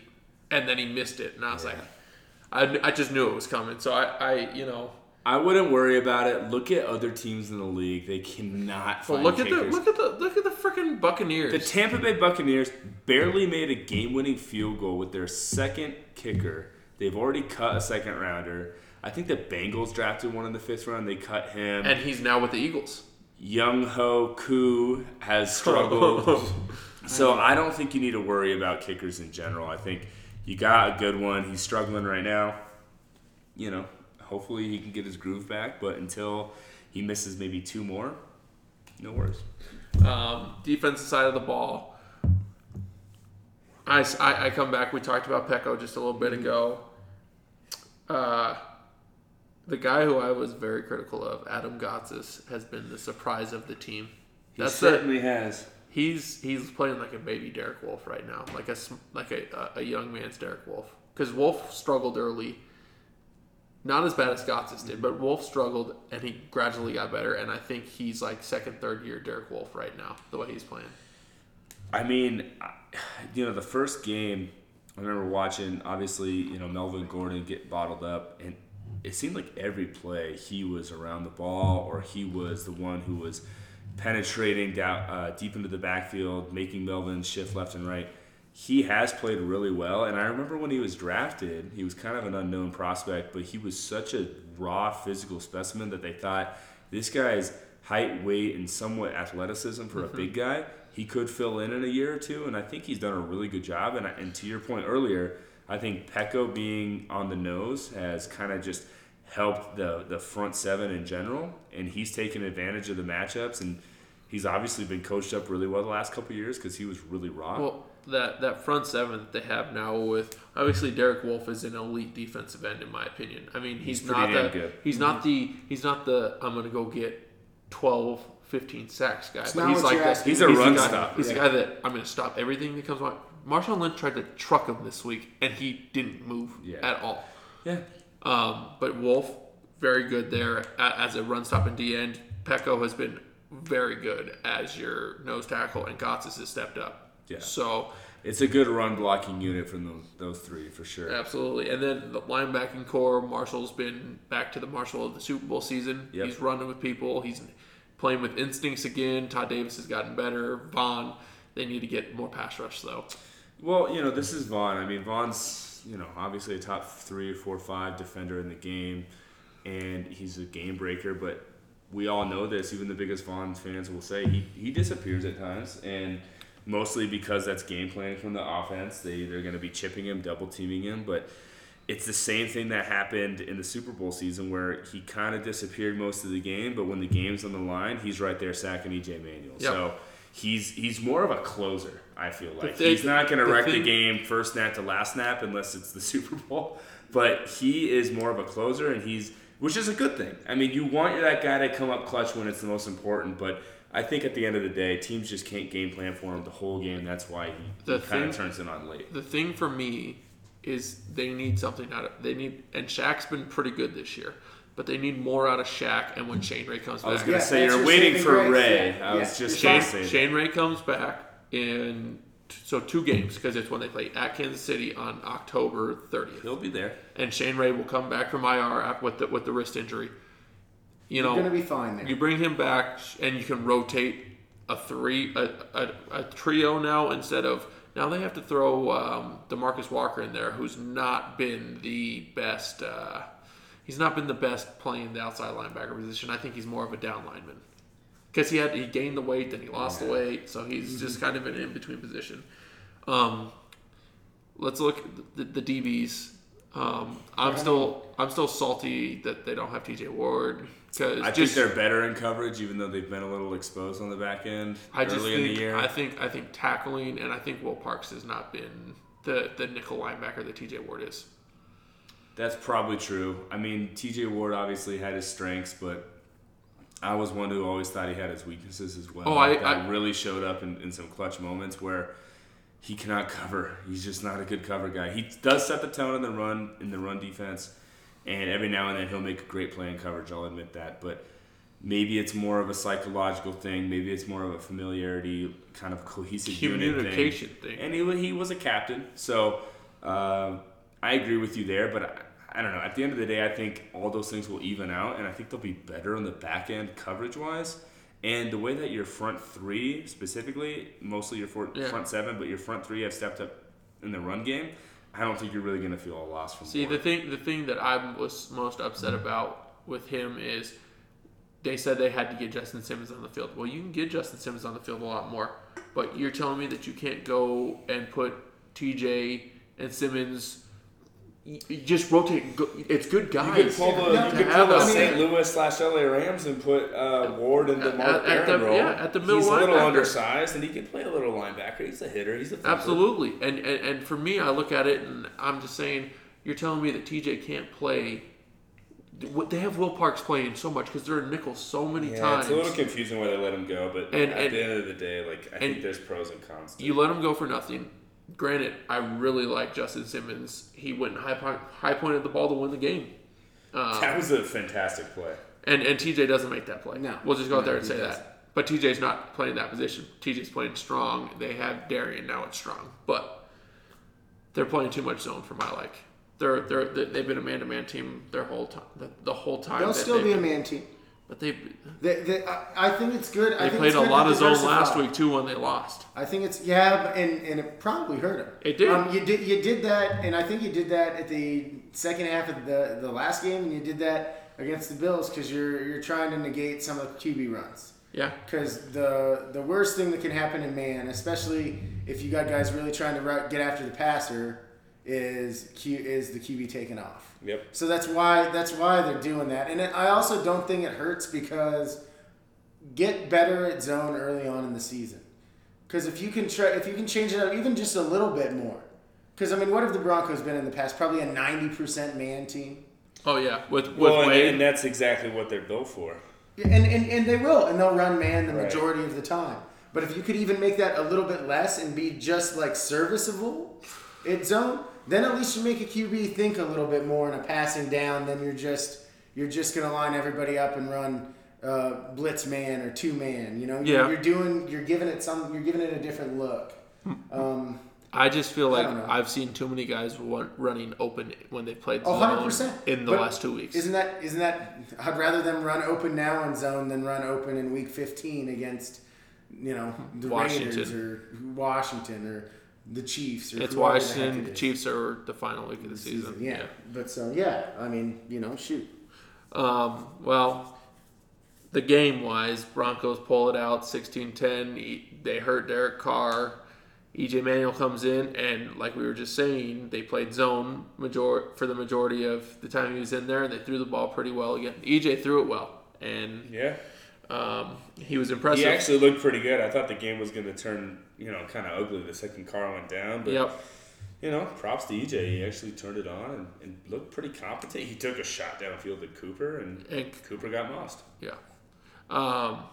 and then he missed it, and I was
Yeah.
like, I, I just knew it was coming. So I, I you know.
I wouldn't worry about it. Look at other teams in the league; they cannot
Well,
find
look at the look at the look at the freaking Buccaneers.
The Tampa Bay Buccaneers barely made a game-winning field goal with their second kicker. They've already cut a second rounder. I think the Bengals drafted one in the fifth round. They cut him.
and he's now with the Eagles.
Younghoe Koo has struggled. so I don't think you need to worry about kickers in general. I think you got a good one. He's struggling right now. You know, hopefully he can get his groove back. But until he misses maybe two more, no worries.
Um, defensive side of the ball. I I come back. We talked about Peko just a little bit ago. Uh, the guy who I was very critical of, Adam Gotsis, has been the surprise of the team.
He
That's
certainly has.
he's he's playing like a baby Derek Wolfe right now, like a like a a young man's Derek Wolfe. Because Wolfe struggled early, not as bad as Gotsis did, but Wolfe struggled and he gradually got better. And I think he's like second, third year Derek Wolfe right now, the way he's playing.
I mean, you know, the first game, I remember watching, obviously, you know, Melvin Gordon get bottled up, and it seemed like every play he was around the ball or he was the one who was penetrating down uh, deep into the backfield, making Melvin shift left and right. He has played really well, and I remember when he was drafted, he was kind of an unknown prospect, but he was such a raw physical specimen that they thought this guy's height, weight, and somewhat athleticism for mm-hmm. a big guy, he could fill in in a year or two, and I think he's done a really good job. And, and to your point earlier, I think Peko being on the nose has kind of just helped the the front seven in general, and he's taken advantage of the matchups, and he's obviously been coached up really well the last couple years because he was really raw.
Well, that that front seven that they have now with obviously Derek Wolfe is an elite defensive end in my opinion. I mean he's, he's not the good. he's not the he's not the I'm gonna go get 12 15 sacks guy. but he's like that,
he's a he's run
stop. He's yeah. the guy that I'm gonna stop everything that comes on. Marshawn Lynch tried to truck him this week and he didn't move yeah. at all.
Yeah.
Um, but Wolfe, very good there as a run stop and D end. Peko has been very good as your nose tackle, and Gotsis has stepped up.
Yeah.
So
it's a good run blocking unit from those, those three for sure.
Absolutely. And then the linebacking corps, Marshall's been back to the Marshall of the Super Bowl season. Yep. He's running with people. He's playing with instincts again. Todd Davis has gotten better. Von, they need to get more pass rush though.
Well, you know, this is Von. I mean, Von's, you know, obviously a top three, four, five defender in the game, and he's a game breaker. But we all know this. Even the biggest Von fans will say he, he disappears at times, and mostly because that's game planning from the offense. They they're going to be chipping him, double teaming him, but it's the same thing that happened in the Super Bowl season where he kind of disappeared most of the game, but when the game's on the line, he's right there sacking EJ Manuel. Yep. So he's he's more of a closer. I feel like thing, he's not going to wreck thing, the game first snap to last snap unless it's the Super Bowl. But he is more of a closer, and he's which is a good thing. I mean, you want that guy to come up clutch when it's the most important, but. I think at the end of the day, teams just can't game plan for him the whole game. That's why he, he kind of turns it on late.
The thing for me is they need something out of they need and Shaq's been pretty good this year but they need more out of Shaq. And when Shane Ray comes back,
I was going to yeah, say you're waiting for Ray. Yeah. I was just
Shane, Shane Ray comes back in so two games because it's when they play at Kansas City on October 30th.
He'll be there,
and Shane Ray will come back from IR with the with the wrist injury. You know,
going to be fine there.
You bring him back, and you can rotate a three a, a, a trio now instead of now they have to throw um, Demarcus Walker in there, who's not been the best. Uh, he's not been the best playing the outside linebacker position. I think he's more of a down lineman because he had he gained the weight, then he lost yeah. the weight, so he's mm-hmm. just kind of an in between position. Um, let's look at the, the DBs. Um, I'm still I'm still salty that they don't have TJ Ward
because I just, think they're better in coverage, even though they've been a little exposed on the back end I early just
think,
in the year.
I think I think tackling and I think Will Parks has not been the the nickel linebacker that TJ Ward is.
That's probably true. I mean, TJ Ward obviously had his strengths, but I was one who always thought he had his weaknesses as well.
Oh, I,
that
I
really showed up in, in some clutch moments where he cannot cover. He's just not a good cover guy. He does set the tone in the run in the run defense, and every now and then he'll make a great play in coverage. I'll admit that, but maybe it's more of a psychological thing. Maybe it's more of a familiarity, kind of cohesive
communication
thing. thing. And he he was a captain, so uh, I agree with you there. But I don't know. At the end of the day, I think all those things will even out, and I think they'll be better on the back end coverage wise. And the way that your front three, specifically, mostly your front, yeah. front seven, but your front three have stepped up in the run game, I don't think you're really going to feel a loss from.
See, the thing, the thing that I was most upset mm-hmm. about with him is they said they had to get Justin Simmons on the field. Well, you can get Justin Simmons on the field a lot more, but you're telling me that you can't go and put TJ and Simmons you just rotate. It's good guys.
You could pull the, you could pull the St. Louis slash LA Rams and put uh, Ward in the Mark at, at the, role.
Yeah, at the middle. He's
a little undersized, and he can play a little linebacker. He's a hitter. He's a
absolutely. And, and and for me, I look at it, and I'm just saying, you're telling me that TJ can't play. They have Will Parks playing so much because they're in nickel so many
yeah,
times.
It's a little confusing why they let him go, but and, at and, the end of the day, like I think there's pros and cons.
you let him go for nothing granted, I really like Justin Simmons. He went high high pointed the ball to win the game.
Um, that was a fantastic play.
And and TJ doesn't make that play.
No,
we'll just go
no,
out there and say does. that. But TJ's not playing that position. TJ's playing strong. They have Darian now. It's strong, but they're playing too much zone for my like. They're they're they've been a man to man team their whole time. The, the whole time.
They'll still be a man team.
But they
They, they, I, I think it's good. I
they
think
played a lot of zone last week too when they lost.
I think it's yeah, and and it probably hurt them.
It did.
Um, you did you did that, and I think you did that at the second half of the the last game, and you did that against the Bills because you're you're trying to negate some of the QB runs.
Yeah.
Because the the worst thing that can happen in man, especially if you got guys really trying to get after the passer, is Q is the QB taken off.
Yep.
So that's why that's why they're doing that, and it, I also don't think it hurts because get better at zone early on in the season. Because if you can try, if you can change it up even just a little bit more, because I mean, what have the Broncos been in the past? Probably a ninety percent man team.
Oh yeah. With with
Well, and,
Wade.
and that's exactly what they're built for.
Yeah, And, and, and they will, and they'll run man the
Right.
majority of the time. But if you could even make that a little bit less and be just like serviceable at zone, then at least you make a QB think a little bit more in a passing down. Then you're just you're just gonna line everybody up and run uh, blitz man or two man. You know,
Yeah.
you're, you're doing you're giving it some you're giving it a different look. Um,
I just feel like. I've seen too many guys run, running open when they played
Oh,
zone
100%.
in the
But
last two weeks.
Isn't that isn't that? I'd rather them run open now in zone than run open in week 15 against you know the
Washington.
Raiders or Washington or the Chiefs or
It's
whoever the
Washington. The. Chiefs are the final week of the season.
Yeah. but so yeah, I mean you know shoot.
Um, well, the game wise, Broncos pull it out 16 10. E- They hurt Derek Carr. EJ Manuel comes in, and like we were just saying, they played zone major- for the majority of the time he was in there, and they threw the ball pretty well again. EJ threw it well, and
Yeah.
um, he was impressive.
He actually looked pretty good. I thought the game was going to turn, you know, kind of ugly the second Carr went down. But,
yep.
you know, props to EJ. He actually turned it on and, and looked pretty competent. He took a shot downfield at Cooper, and
And
Cooper got mossed.
Yeah. Um,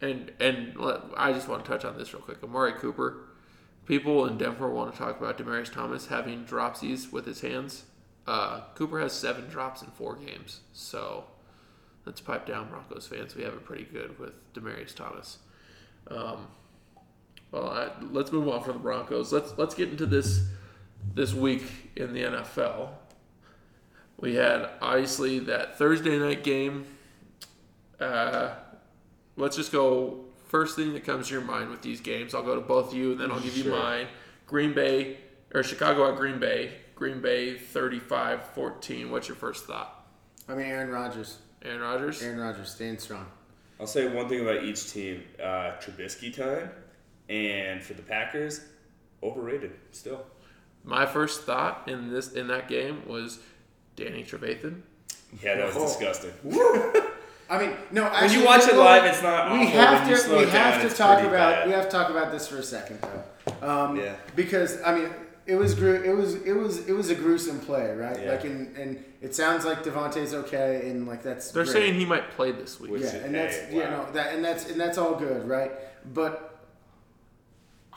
and and I just want to touch on this real quick. Amari Cooper. People in Denver want to talk about Demaryius Thomas having dropsies with his hands. Uh, Cooper has seven drops in four games, so let's pipe down, Broncos fans. We have it pretty good with Demaryius Thomas. Um, well, I, let's move on from the Broncos. Let's let's get into this this week in the NFL. We had obviously that Thursday night game uh, let's just go first thing that comes to your mind with these games. I'll go to both of you, and then I'll give you mine. Green Bay or Chicago at Green Bay. Green Bay 35-14. What's your first thought?
I mean Aaron Rodgers.
Aaron Rodgers.
Aaron Rodgers staying strong.
I'll say one thing about each team uh, Trubisky time, and for the Packers, overrated still.
My first thought in this in that game was Danny Trevathan.
Yeah, that was
Oh.
disgusting.
I mean, no.
When you watch it live, it's not
We
awful.
have
When
to. We have
down,
to talk about.
bad.
We have to talk about this for a second, though. Um,
Yeah.
Because I mean, it was gru- it was it was it was a gruesome play, right?
Yeah.
Like, and and it sounds like Davante's okay, and like that's.
They're
great.
saying he might play this week.
Which
yeah,
is-
and that's
hey,
you know that and that's and that's all good, right? But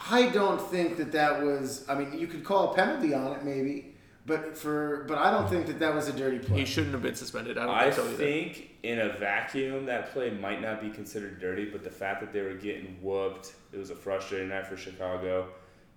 I don't think that that was. I mean, you could call a penalty on it, maybe, but for but I don't think that that was a dirty play.
He shouldn't have been suspended. I don't
I
think so
think in a vacuum that play might not be considered dirty, but the fact that they were getting whooped, it was a frustrating night for Chicago.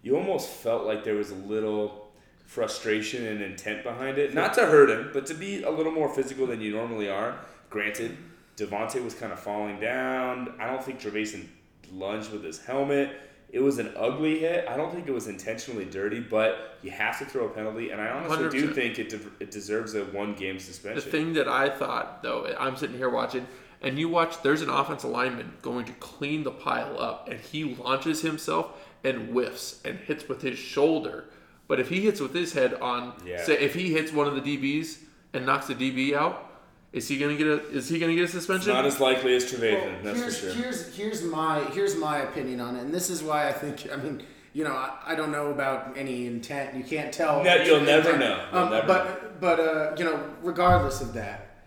You almost felt like there was a little frustration and intent behind it. Not to hurt him, but to be a little more physical than you normally are. Granted, Davante was kind of falling down. I don't think Trevathan lunged with his helmet. It was an ugly hit. I don't think it was intentionally dirty, but you have to throw a penalty, and I honestly do
100%.
think it, de- it deserves a one game suspension.
The thing that I thought, though, I'm sitting here watching, and you watch, there's an offensive lineman going to clean the pile up, and he launches himself and whiffs and hits with his shoulder. But if he hits with his head on,
Yeah.
say, if he hits one of the DBs and knocks the DB out, is he gonna get a? Is he gonna get a suspension?
Not as likely as Trevathan,
Well,
that's
here's,
for sure.
Here's here's my here's my opinion on it, and this is why I think I mean you know I, I don't know about any intent. You can't tell.
No, you'll never
intent.
know. You'll
Um,
never
but but uh, you know regardless of that,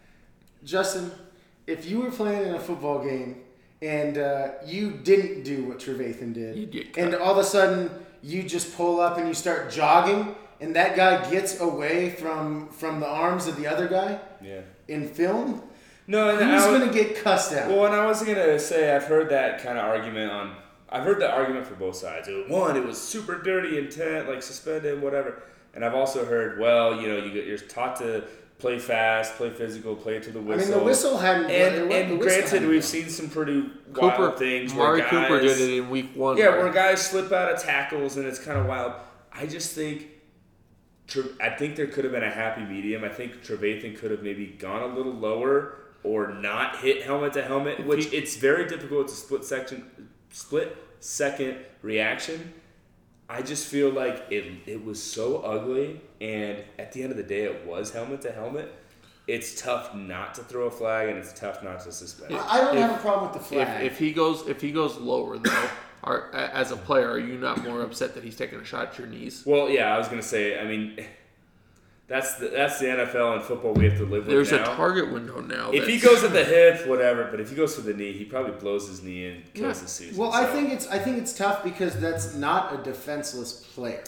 Justin, if you were playing in a football game and uh, you didn't do what Trevathan did,
You'd get cut.
and all of a sudden you just pull up and you start jogging, and that guy gets away from from the arms of the other guy
yeah.
In film,
No, and
who's
I was,
gonna get cussed out?
well, and I was gonna say I've heard that kind of argument on. I've heard the argument for both sides. It was, one, it was super dirty intent, like suspended, whatever. And I've also heard, well, you know, you get, you're taught to play fast, play physical, play to the
I
whistle.
mean, the whistle hadn't.
And,
the- the
and granted, we've seen some pretty wild
Cooper,
things.
Mari
where
Cooper did it in week one.
Yeah,
right?
where guys slip out of tackles and it's kind of wild. I just think, Tre- I think there could have been a happy medium. I think Trevathan could have maybe gone a little lower or not hit helmet to helmet,
If
which
he-
it's very difficult to split section, split second reaction. I just feel like it it was so ugly, and at the end of the day, it was helmet to helmet. It's tough not to throw a flag, and it's tough not to suspend.
I I don't
If-
have a problem with the
if,
flag.
if he goes if he goes lower though, are, as a player, are you not more upset that he's taking a shot at your knees?
Well, yeah, I was gonna say. I mean, that's the that's the NFL and football we have to live with
There's a target window now.
if he goes at the hip, whatever. But if he goes for the knee, he probably blows his knee and kills
Yeah.
the season.
well, I think it's I think it's tough because that's not a defenseless player.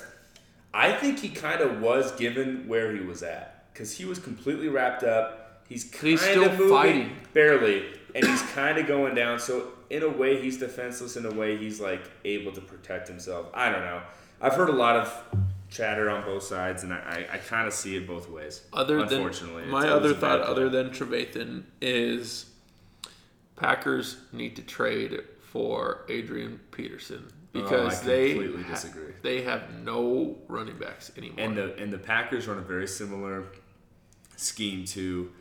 I think he kind of was given where he was at because he was completely wrapped up. He's kind
He's
of
still
moving,
fighting.
barely, and he's kind of going down. So in a way, he's defenseless. In a way, he's like able to protect himself. I don't know. I've heard a lot of chatter on both sides, and I, I, I kind of see it both ways.
Other than
unfortunately, It's-
my other thought, other than Trevathan, is Packers need to trade for Adrian Peterson oh, because
Oh,
they
completely
ha-
disagree.
they have no running backs anymore.
and the and the Packers run a very similar scheme to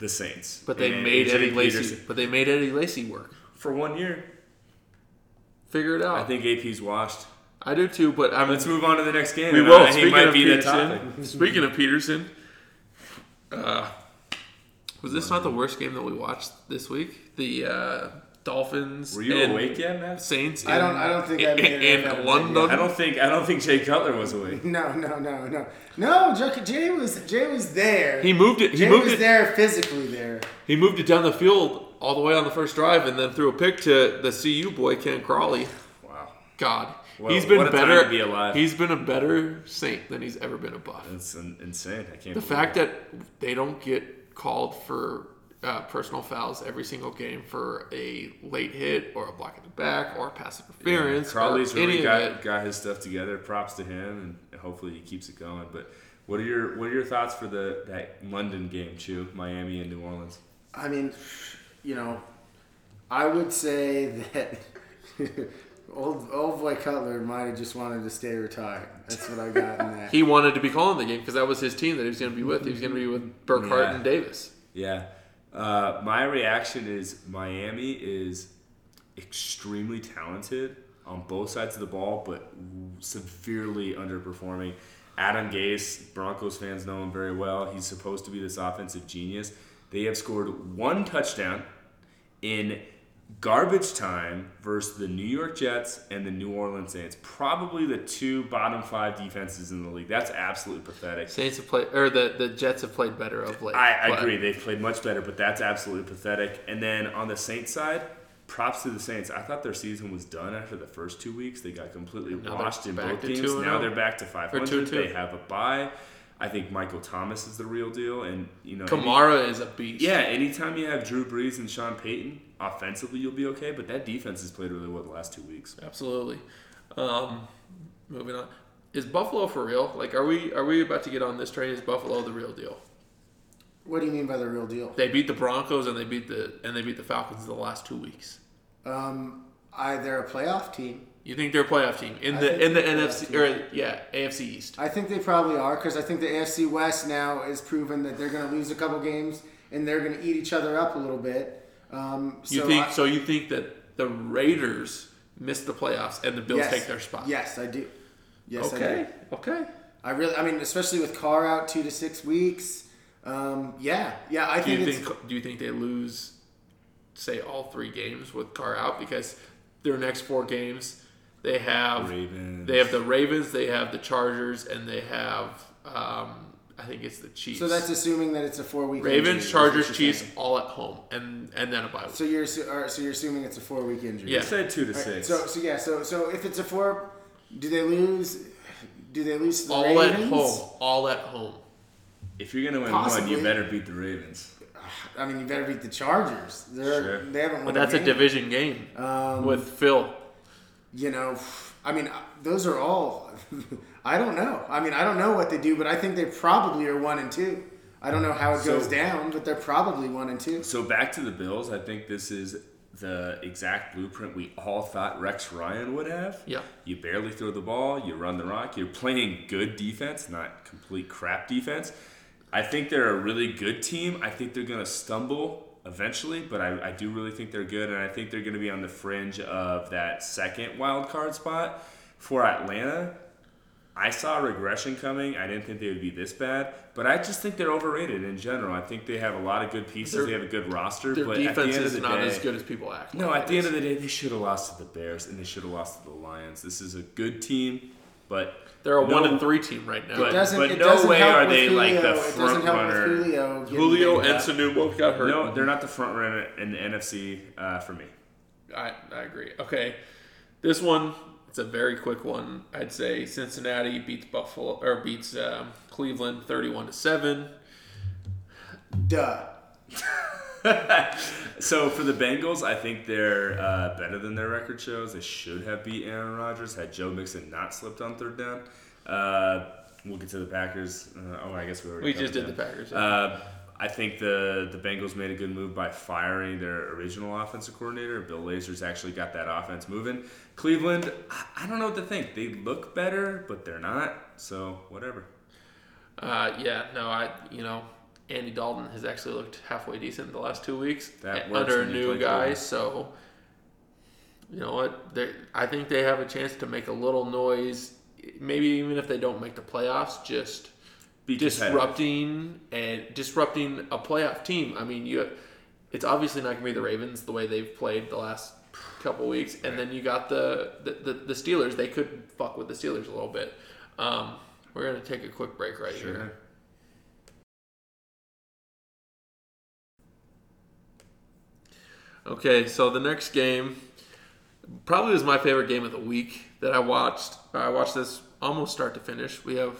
the Saints.
but they
And
made
Adrian
Eddie Lacy.
Peterson-
But they made Eddie Lacy work.
for one year.
Figure it out.
I think AP's washed.
I do too. But I'm
Let's move on to the next game.
We will.
he
Speaking
might
of
be the
Peterson,
topic.
speaking of Peterson, uh, was this not the worst game that we watched this week? The uh, Dolphins.
Were you
and
awake yet, man?
Saints.
I don't- I don't think
in,
I made it
in
enough of it
London.
I don't think I don't think Jay Cutler was awake.
No, no, no, no, no. Jay, Jay was Jay was there.
He moved it. He
Jay
moved
was
it.
there physically there.
He moved it down the field all the way on the first drive, and then threw a pick to the CU boy Ken Crawley.
Wow,
God,
Well,
he's been
what a time
better.
to be alive.
He's been a better Saint than he's ever been a Buff.
that's insane. I can't.
The
believe
fact
it.
that they don't get called for uh, personal fouls every single game for a late hit or a block at the back or pass interference
Crawley's
or
really got, got his stuff together. Props to him, and hopefully he keeps it going. But what are your what are your thoughts for the that London game, Chew? Miami and New Orleans.
I mean, you know, I would say that old old boy Cutler might have just wanted to stay retired. That's what I got in that.
He wanted to be calling the game because that was his team that he was going to be with. He was going to be with Burkhardt
Yeah.
and Davis.
Yeah. Uh, my reaction is Miami is extremely talented on both sides of the ball, but severely underperforming. Adam Gase, Broncos fans know him very well. He's supposed to be this offensive genius. They have scored one touchdown in garbage time versus the New York Jets and the New Orleans Saints. Probably the two bottom five defenses in the league. That's absolutely pathetic.
Saints have played, or the, the Jets have played better of late.
I, I agree. They've played much better, but that's absolutely pathetic. And then on the Saints side, props to the Saints. I thought their season was done after the first two weeks. They got completely
Now
washed in both games. Now oh. they're back to 500.
2-2.
They have a bye. I think Michael Thomas is the real deal. And, you know, any-
Kamara is a beast.
yeah, anytime you have Drew Brees and Sean Payton, offensively you'll be okay. But that defense has played really well the last two weeks.
absolutely. Um, moving on, is Buffalo for real? Like, are we are we about to get on this train? Is Buffalo the real deal?
What do you mean by the real deal?
They beat the Broncos and they beat the and they beat the Falcons the last two weeks.
Um, I they're a playoff team.
You think they're a playoff team in
I
the in the NFC or yeah AFC East?
I think they probably are because I think the AFC West now is proven that they're going to lose a couple games and they're going to eat each other up a little bit. Um,
You
so
think
I-
so? You think that the Raiders miss the playoffs and the Bills
yes,
take their spot?
Yes, I do. Yes, I
okay.
do.
Okay.
I really, I mean, especially with Carr out two to six weeks. Um, yeah, yeah, I
Do
think
you think do you think they lose, say, all three games with Carr out because their next four games they have
Ravens.
they have the Ravens, they have the Chargers, and they have um, I think it's the Chiefs.
so that's assuming that it's a four week.
Ravens, Chargers, Chiefs, all at home, and and then a bye week.
So you're assu- so you're assuming it's a four week injury.
Yeah.
I said two to
All right,
six.
So so yeah so so if it's a four, do they lose? Do they lose to the Ravens?
all at home. All at home.
if you're gonna win one, you better beat the Ravens.
I mean, you better beat the Chargers. They're
Sure.
they haven't won.
But that's a
game.
division game
Um,
with Phil.
You know, I mean, those are all. I don't know. I mean, I don't know what they do, but I think they probably are one and two. I don't know how it
So-
goes down, but they're probably one and two.
So back to the Bills, I think this is the exact blueprint we all thought Rex Ryan would have.
Yeah.
You barely throw the ball, you run the rock, you're playing good defense, not complete crap defense. I think they're a really good team. I think they're going to stumble eventually, but I, I do really think they're good, and I think they're going to be on the fringe of that second wild card spot for Atlanta. I saw regression coming. I didn't think they would be this bad, but I just think they're overrated in general. I think they have a lot of good pieces.
Their-
they have a good roster,
Their
but at the
defense
of
is
the
not
day,
as good as people act.
no,
like
at the
it
end of the day, they should have lost to the Bears and they should have lost to the Lions. This is a good team, but
they're a
no-
one and three team right now.
But-
doesn't,
but no way are
with
they, like,
Julio.
the
it doesn't
front runner.
Julio.
Julio and
up.
Sanu both got hurt.
no, they're not the front runner in the NFC uh, for me.
I, I agree. Okay, this one it's a very quick one. I'd say Cincinnati beats Buffalo or beats um, Cleveland thirty-one to seven.
Duh.
So for the Bengals, I think they're uh, better than their record shows. They should have beat Aaron Rodgers had Joe Mixon not slipped on third down. Uh, we'll get to the Packers. Uh, oh, I guess we already
We just
covered
did the
them.
Packers.
Uh, I think the the Bengals made a good move by firing their original offensive coordinator. Bill Lazor's actually got that offense moving. Cleveland, I, I don't know what to think. They look better, but they're not. So whatever.
Uh, yeah, no, I you know Andy Dalton has actually looked halfway decent the last two weeks under a new guy. So you know what? They, I think they have a chance to make a little noise. Maybe even if they don't make the playoffs, just
Be
disrupting and disrupting a playoff team. I mean, you. It's obviously not gonna be the Ravens the way they've played the last couple weeks, and then you got the the, the, the Steelers. They could fuck with the Steelers a little bit. Um, we're gonna take a quick break right here. Okay, so the next game probably was my favorite game of the week that I watched. I watched this almost start to finish. We have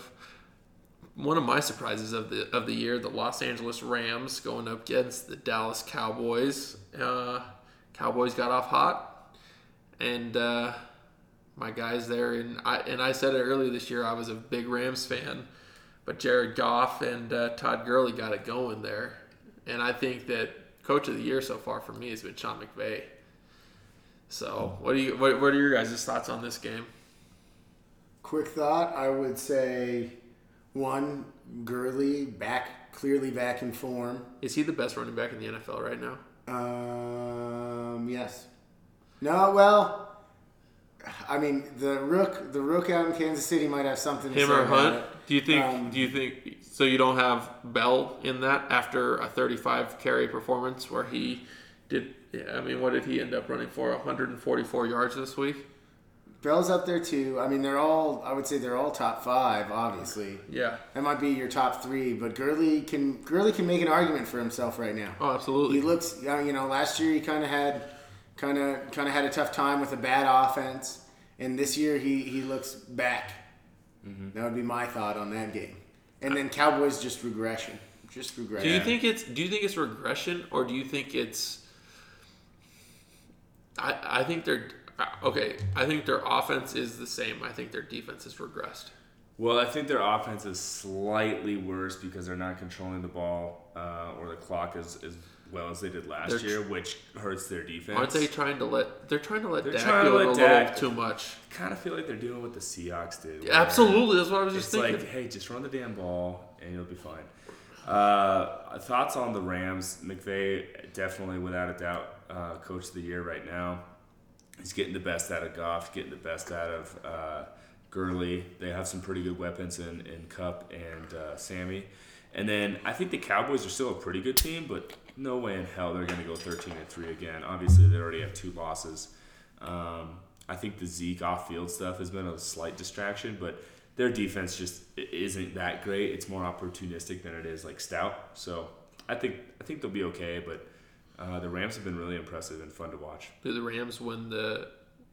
one of my surprises of the of the year: the Los Angeles Rams going up against the Dallas Cowboys. Uh, Cowboys got off hot, and uh, my guys there, and I and I said it earlier this year. I was a big Rams fan, but Jared Goff and uh, Todd Gurley got it going there, and I think that coach of the year so far for me has been Sean McVay. So, what do you what, what are your guys' thoughts on this game?
Quick thought. I would say one Gurley back clearly back in form.
Is he the best running back in the NFL right now?
Um, yes. No, well, I mean the rook, the rook out in Kansas City might have something. To
Him
say
or
about
Hunt?
it.
Do you think?
Um,
do you think? So you don't have Bell in that after a 35 carry performance where he did? Yeah, I mean, what did he end up running for? 144 yards this week.
Bell's up there too. I mean, they're all. I would say they're all top five. Obviously,
Yeah.
that might be your top three. But Gurley can Gurley can make an argument for himself right now.
Oh, absolutely.
He looks. uh, You know, last year he kind of had, kind of kind of had a tough time with a bad offense, and this year he he looks back. That would be my thought on that game. And then Cowboys just regression, just regression.
Do you think it's do you think it's regression or do you think it's I I think they're uh, okay, I think their offense is the same. I think their defense has regressed.
Well, I think their offense is slightly worse because they're not controlling the ball uh, or the clock is, as well as they did last
They're-
year, which hurts their defense.
Aren't they trying to let they're trying to let
They're
Dak
trying to
do it
let
a
Dak-
little too much.
kind of feel like they're doing what the Seahawks did. where
Absolutely, that's what I was just
It's
thinking.
like, hey, just run the damn ball and you'll be fine. Uh, thoughts on the Rams? McVay definitely, without a doubt, uh, coach of the year right now. He's getting the best out of Goff, getting the best out of uh, Gurley. They have some pretty good weapons in, in Kupp and uh, Sammy. And then I think the Cowboys are still a pretty good team, but no way in hell they're going to go 13 and 3 again. Obviously, they already have two losses. Um, I think the Zeke off field stuff has been a slight distraction, but their defense just isn't that great. It's more opportunistic than it is like stout. So I think I think they'll be okay, but uh, the Rams have been really impressive and fun to watch.
Do the Rams win the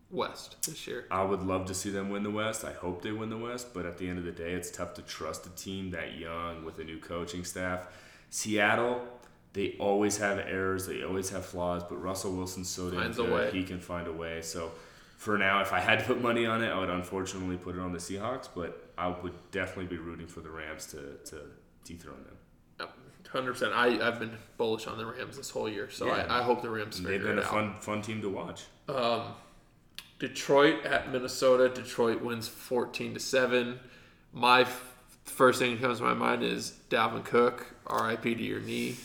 West this year?
I would love to see them win the West. I hope they win the West, but at the end of the day, it's tough to trust a team that young with a new coaching staff. Seattle, they always have errors, they always have flaws, but Russell Wilson's so damn good, he can find a way. So for now, if I had to put money on it, I would unfortunately put it on the Seahawks, but I would definitely be rooting for the Rams to, to dethrone them.
Hundred percent. I I've been bullish on the Rams this whole year, so
Yeah.
I, I hope the Rams
They've been a
out.
fun fun team to watch.
Um, Detroit at Minnesota. Detroit wins fourteen to seven. My f- first thing that comes to my mind is Dalvin Cook. R.I.P. to your knee.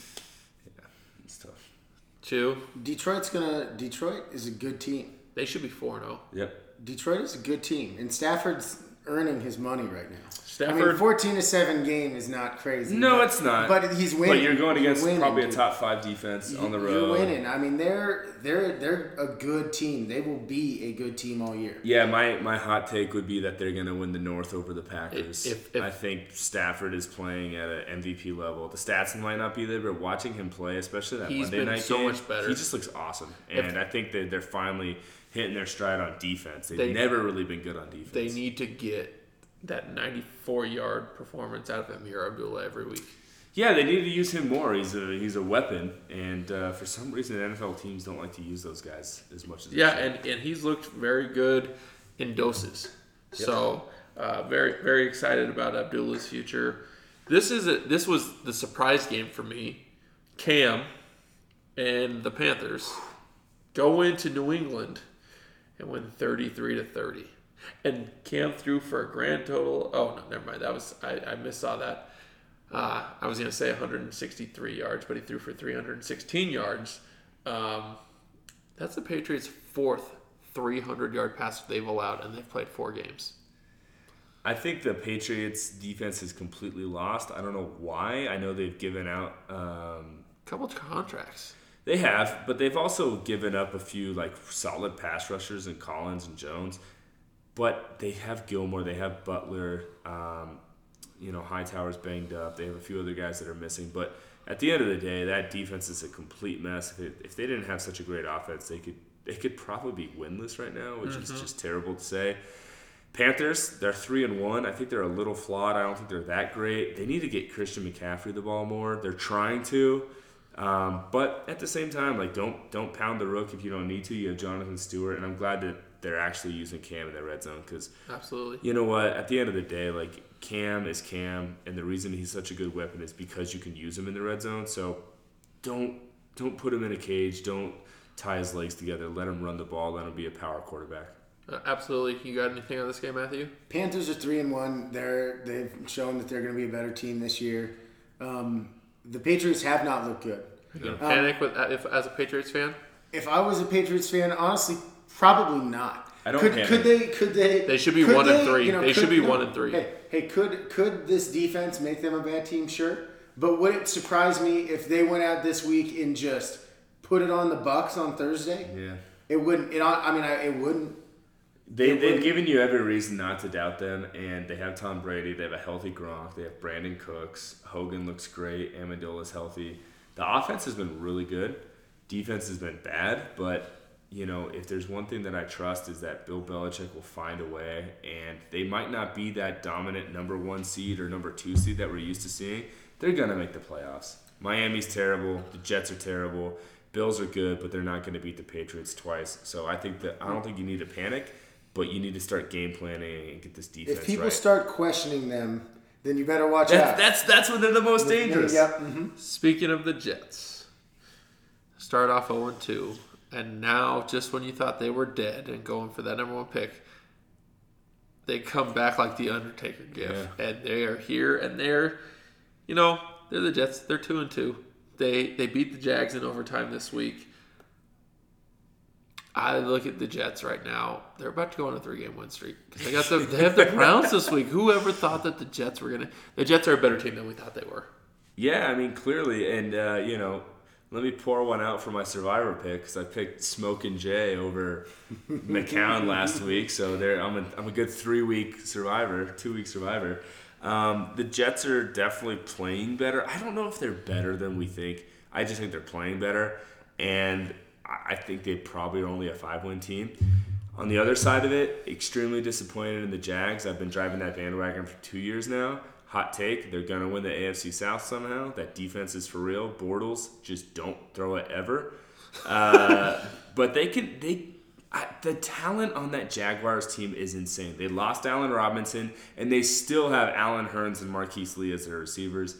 It's tough.
Two.
Detroit's gonna. Detroit is a good team.
They should be four zero. Oh.
Yep.
Detroit is a good team, and Stafford's earning his money right now. I mean,
Stafford.
fourteen to seven game is not crazy.
No,
but-
it's not.
But he's winning.
But you're going
You're
against
winning,
probably a top five defense on the road.
You're winning. I mean, they're they're they're a good team. They will be a good team all year.
Yeah, my, my hot take would be that they're going to win the North over the Packers.
If- if-
I think Stafford is playing at an MVP level. The stats might not be there, but watching him play, especially that
He's
Monday
been
night
so
game,
much better.
he just looks awesome.
If-
And I think that they're finally hitting their stride on defense. They've
They-
never really been good on defense.
They need to get that 94 yard performance out of Ameer Abdullah every week.
yeah, they need to use him more. He's a he's a weapon, and uh, for some reason, NFL teams don't like to use those guys as much as
Yeah, and, and he's looked very good in doses. So uh, very very excited about Abdullah's future. This is a, this was the surprise game for me. Cam and the Panthers go into New England and win 33 to 30. And Cam threw for a grand total. Oh no, never mind. That was I, I missaw that. Uh, I was gonna say 163 yards, but he threw for 316 yards. Um, that's the Patriots' fourth 300 yard pass they've allowed, and they've played four games.
I think the Patriots defense is completely lost. I don't know why. I know they've given out. Um,
Couple of contracts.
they have, but they've also given up a few like solid pass rushers and Collins and Jones. But they have Gilmore. They have Butler. Um, you know, Hightower's banged up. They have a few other guys that are missing. But at the end of the day, that defense is a complete mess. If, it, if they didn't have such a great offense, they could they could probably be winless right now, which is just terrible to say. Panthers, they're three and one. I think they're a little flawed. I don't think they're that great. They need to get Christian McCaffrey the ball more. They're trying to, um, but at the same time, like don't don't pound the rook if you don't need to. You have Jonathan Stewart, and I'm glad that they're actually using Cam in that red zone because
Absolutely.
you know what? At the end of the day, like Cam is Cam, and the reason he's such a good weapon is because you can use him in the red zone. So don't don't put him in a cage. Don't tie his legs together. Let him run the ball. Let him be a power quarterback.
Uh, absolutely. You got anything on this game, Matthew?
Panthers are three and one. They're they've shown that they're going to be a better team this year. Um, the Patriots have not looked good.
You gonna
Um,
panic with uh, if as a Patriots fan?
If I was a Patriots fan, honestly, probably not.
I don't
Could,
panic.
could they? Could they?
They should be
could
one and three. They should be
no,
one and three.
Hey, hey, could could this defense make them a bad team? Sure, but would it surprise me if they went out this week and just put it on the Bucs on Thursday?
Yeah.
It wouldn't. It, I mean, I, it wouldn't.
They,
It
they've
would-
given you every reason not to doubt them, and they have Tom Brady. They have a healthy Gronk. They have Brandin Cooks. Hogan looks great. Amendola's healthy. The offense has been really good. Defense has been bad, but you know if there's one thing that I trust is that Bill Belichick will find a way, and they might not be that dominant number one seed or number two seed that we're used to seeing. They're gonna make the playoffs. Miami's terrible. The Jets are terrible. Bills are good, but they're not going to beat the Patriots twice. So I think that I don't think you need to panic, but you need to start game planning and get this defense
If people
right.
start questioning them, then you better watch
that's,
out.
that's that's when they're the most dangerous.
Yep. mhm.
Speaking of the Jets, start off 0 2, and now just when you thought they were dead and going for that number one pick, they come back like the Undertaker gif, and they are here, and they're, you know, they're the Jets. They're two and two. They they beat the Jags in overtime this week. I look at the Jets right now. They're about to go on a three-game win streak. 'Cause They got the they have the Browns this week. Whoever thought that the Jets were gonna? The Jets are a better team than we thought they were.
Yeah, I mean clearly, and uh, you know, let me pour one out for my survivor pick because I picked Smoke and Jay over McCown last week, so there I'm a I'm a good three week survivor, two week survivor. Um, the Jets are definitely playing better. I don't know if they're better than we think. I just think they're playing better, and I think they probably are only a five win team. On the other side of it, extremely disappointed in the Jags. I've been driving that bandwagon for two years now. Hot take, they're gonna win the AFC South somehow. That defense is for real. Bortles just don't throw it ever. Uh, but they can they I, the talent on that Jaguars team is insane. They lost Allen Robinson and they still have Allen Hurns and Marquise Lee as their receivers.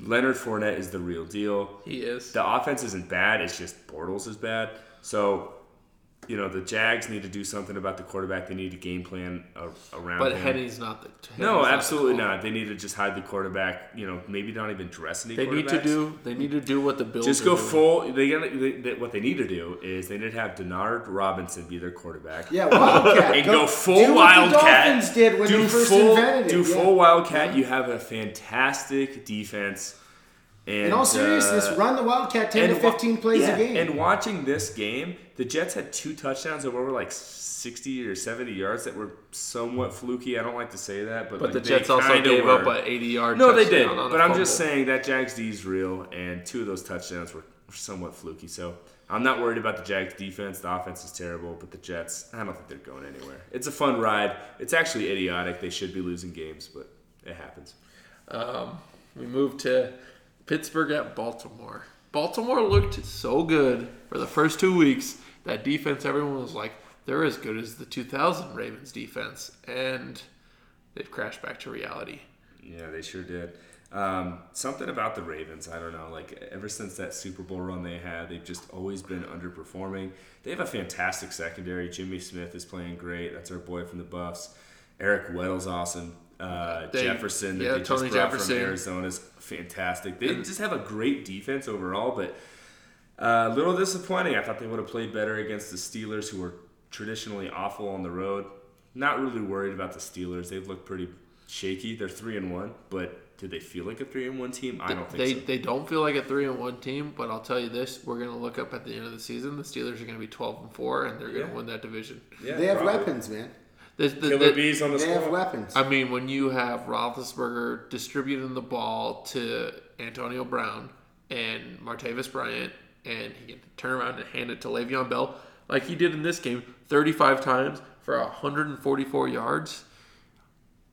Leonard Fournette is the real deal.
He is.
The offense isn't bad. It's just Bortles is bad. So, you know, the Jags need to do something about the quarterback. They need a game plan a- around
But
him.
Henne's not the.
no,
Henne's not the
absolutely
call.
not. They need to just hide the quarterback. You know, maybe not even dress any.
They need to do. They need to do what the Bills
Just
are
go
doing.
full. They got they, they, what they need to do is they need to have Denard Robinson be their quarterback.
Yeah, Wildcat.
and go, full
do what the
Wildcat.
Dolphins did when
do
they first
full,
invented it.
Do
yeah.
full Wildcat. You have a fantastic defense. And,
In all seriousness,
uh,
run the Wildcat 10 to
and wa-
15 plays
yeah,
a game.
And watching this game, the Jets had two touchdowns of over like 60 or 70 yards that were somewhat fluky. I don't like to say that, but,
But
like,
the Jets also
kinda
gave
were.
up an 80 yard.
No, they did.
on
But I'm just saying that Jags D is real, and two of those touchdowns were somewhat fluky. So I'm not worried about the Jags defense. The offense is terrible, but the Jets, I don't think they're going anywhere. It's a fun ride. It's actually idiotic. They should be losing games, but it happens.
Um, we moved to Pittsburgh at Baltimore. Baltimore looked so good for the first two weeks. That defense, everyone was like, they're as good as the 2000 Ravens defense, and they've crashed back to reality.
Yeah, they sure did. Um, something about the Ravens, I don't know. Like ever since that Super Bowl run they had, they've just always been underperforming. They have a fantastic secondary. Jimmy Smith is playing great. That's our boy from the Buffs. Eric Weddle's awesome. Uh,
They-
Jefferson that
yeah,
they just
Tony
brought
Jefferson.
from Arizona is fantastic. They just have a great defense overall, but uh, a little disappointing. I thought they would have played better against the Steelers, who were traditionally awful on the road. Not really worried about the Steelers. They've looked pretty shaky. They're three and one, but do they feel like a three and one team? I don't think
they
so.
they don't feel like a three and one team, but I'll tell you this: we're gonna look up at the end of the season. The Steelers are gonna be 12 and four, and they're gonna
Yeah.
win that division.
Yeah,
they have
probably.
weapons, man.
The- the-
Killer
the-
bees on the
They have weapons.
I mean, when you have Roethlisberger distributing the ball to Antonio Brown and Martavis Bryant, and he can turn around and hand it to Le'Veon Bell, like he did in this game, 35 times for 144 yards.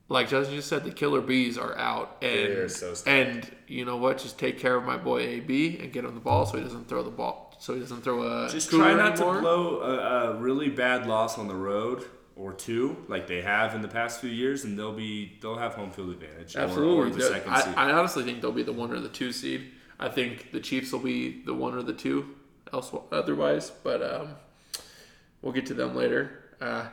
Like Justin just said, the killer bees are out, and
They're so
and you know what? Just take care of my boy AB and get him the ball so he doesn't throw the ball, so he doesn't throw a
Just try not
anymore.
to blow a, a really bad loss on the road or two, like they have in the past few years, and they'll be they'll have home field advantage.
Absolutely.
or, the
The-
second
I,
seed.
I honestly think they'll be the one or the two seed. I think the Chiefs will be the one or the two, else otherwise. But um, we'll get to them later. Uh,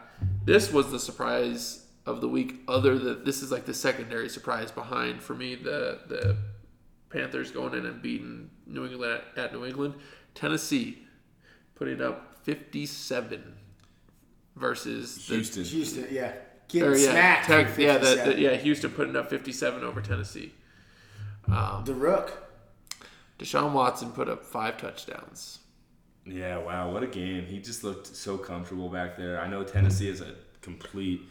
this was the surprise of the week. Other than this is like the secondary surprise behind for me the the Panthers going in and beating New England at, at New England. Tennessee putting up fifty seven versus the,
Houston.
Houston, yeah.
or, yeah,
smacked.
Tech- yeah, the, the, yeah, Houston putting up 57 over Tennessee. Um,
The Rook.
Deshaun Watson put up five touchdowns.
Yeah, wow, what a game. He just looked so comfortable back there. I know Tennessee is a complete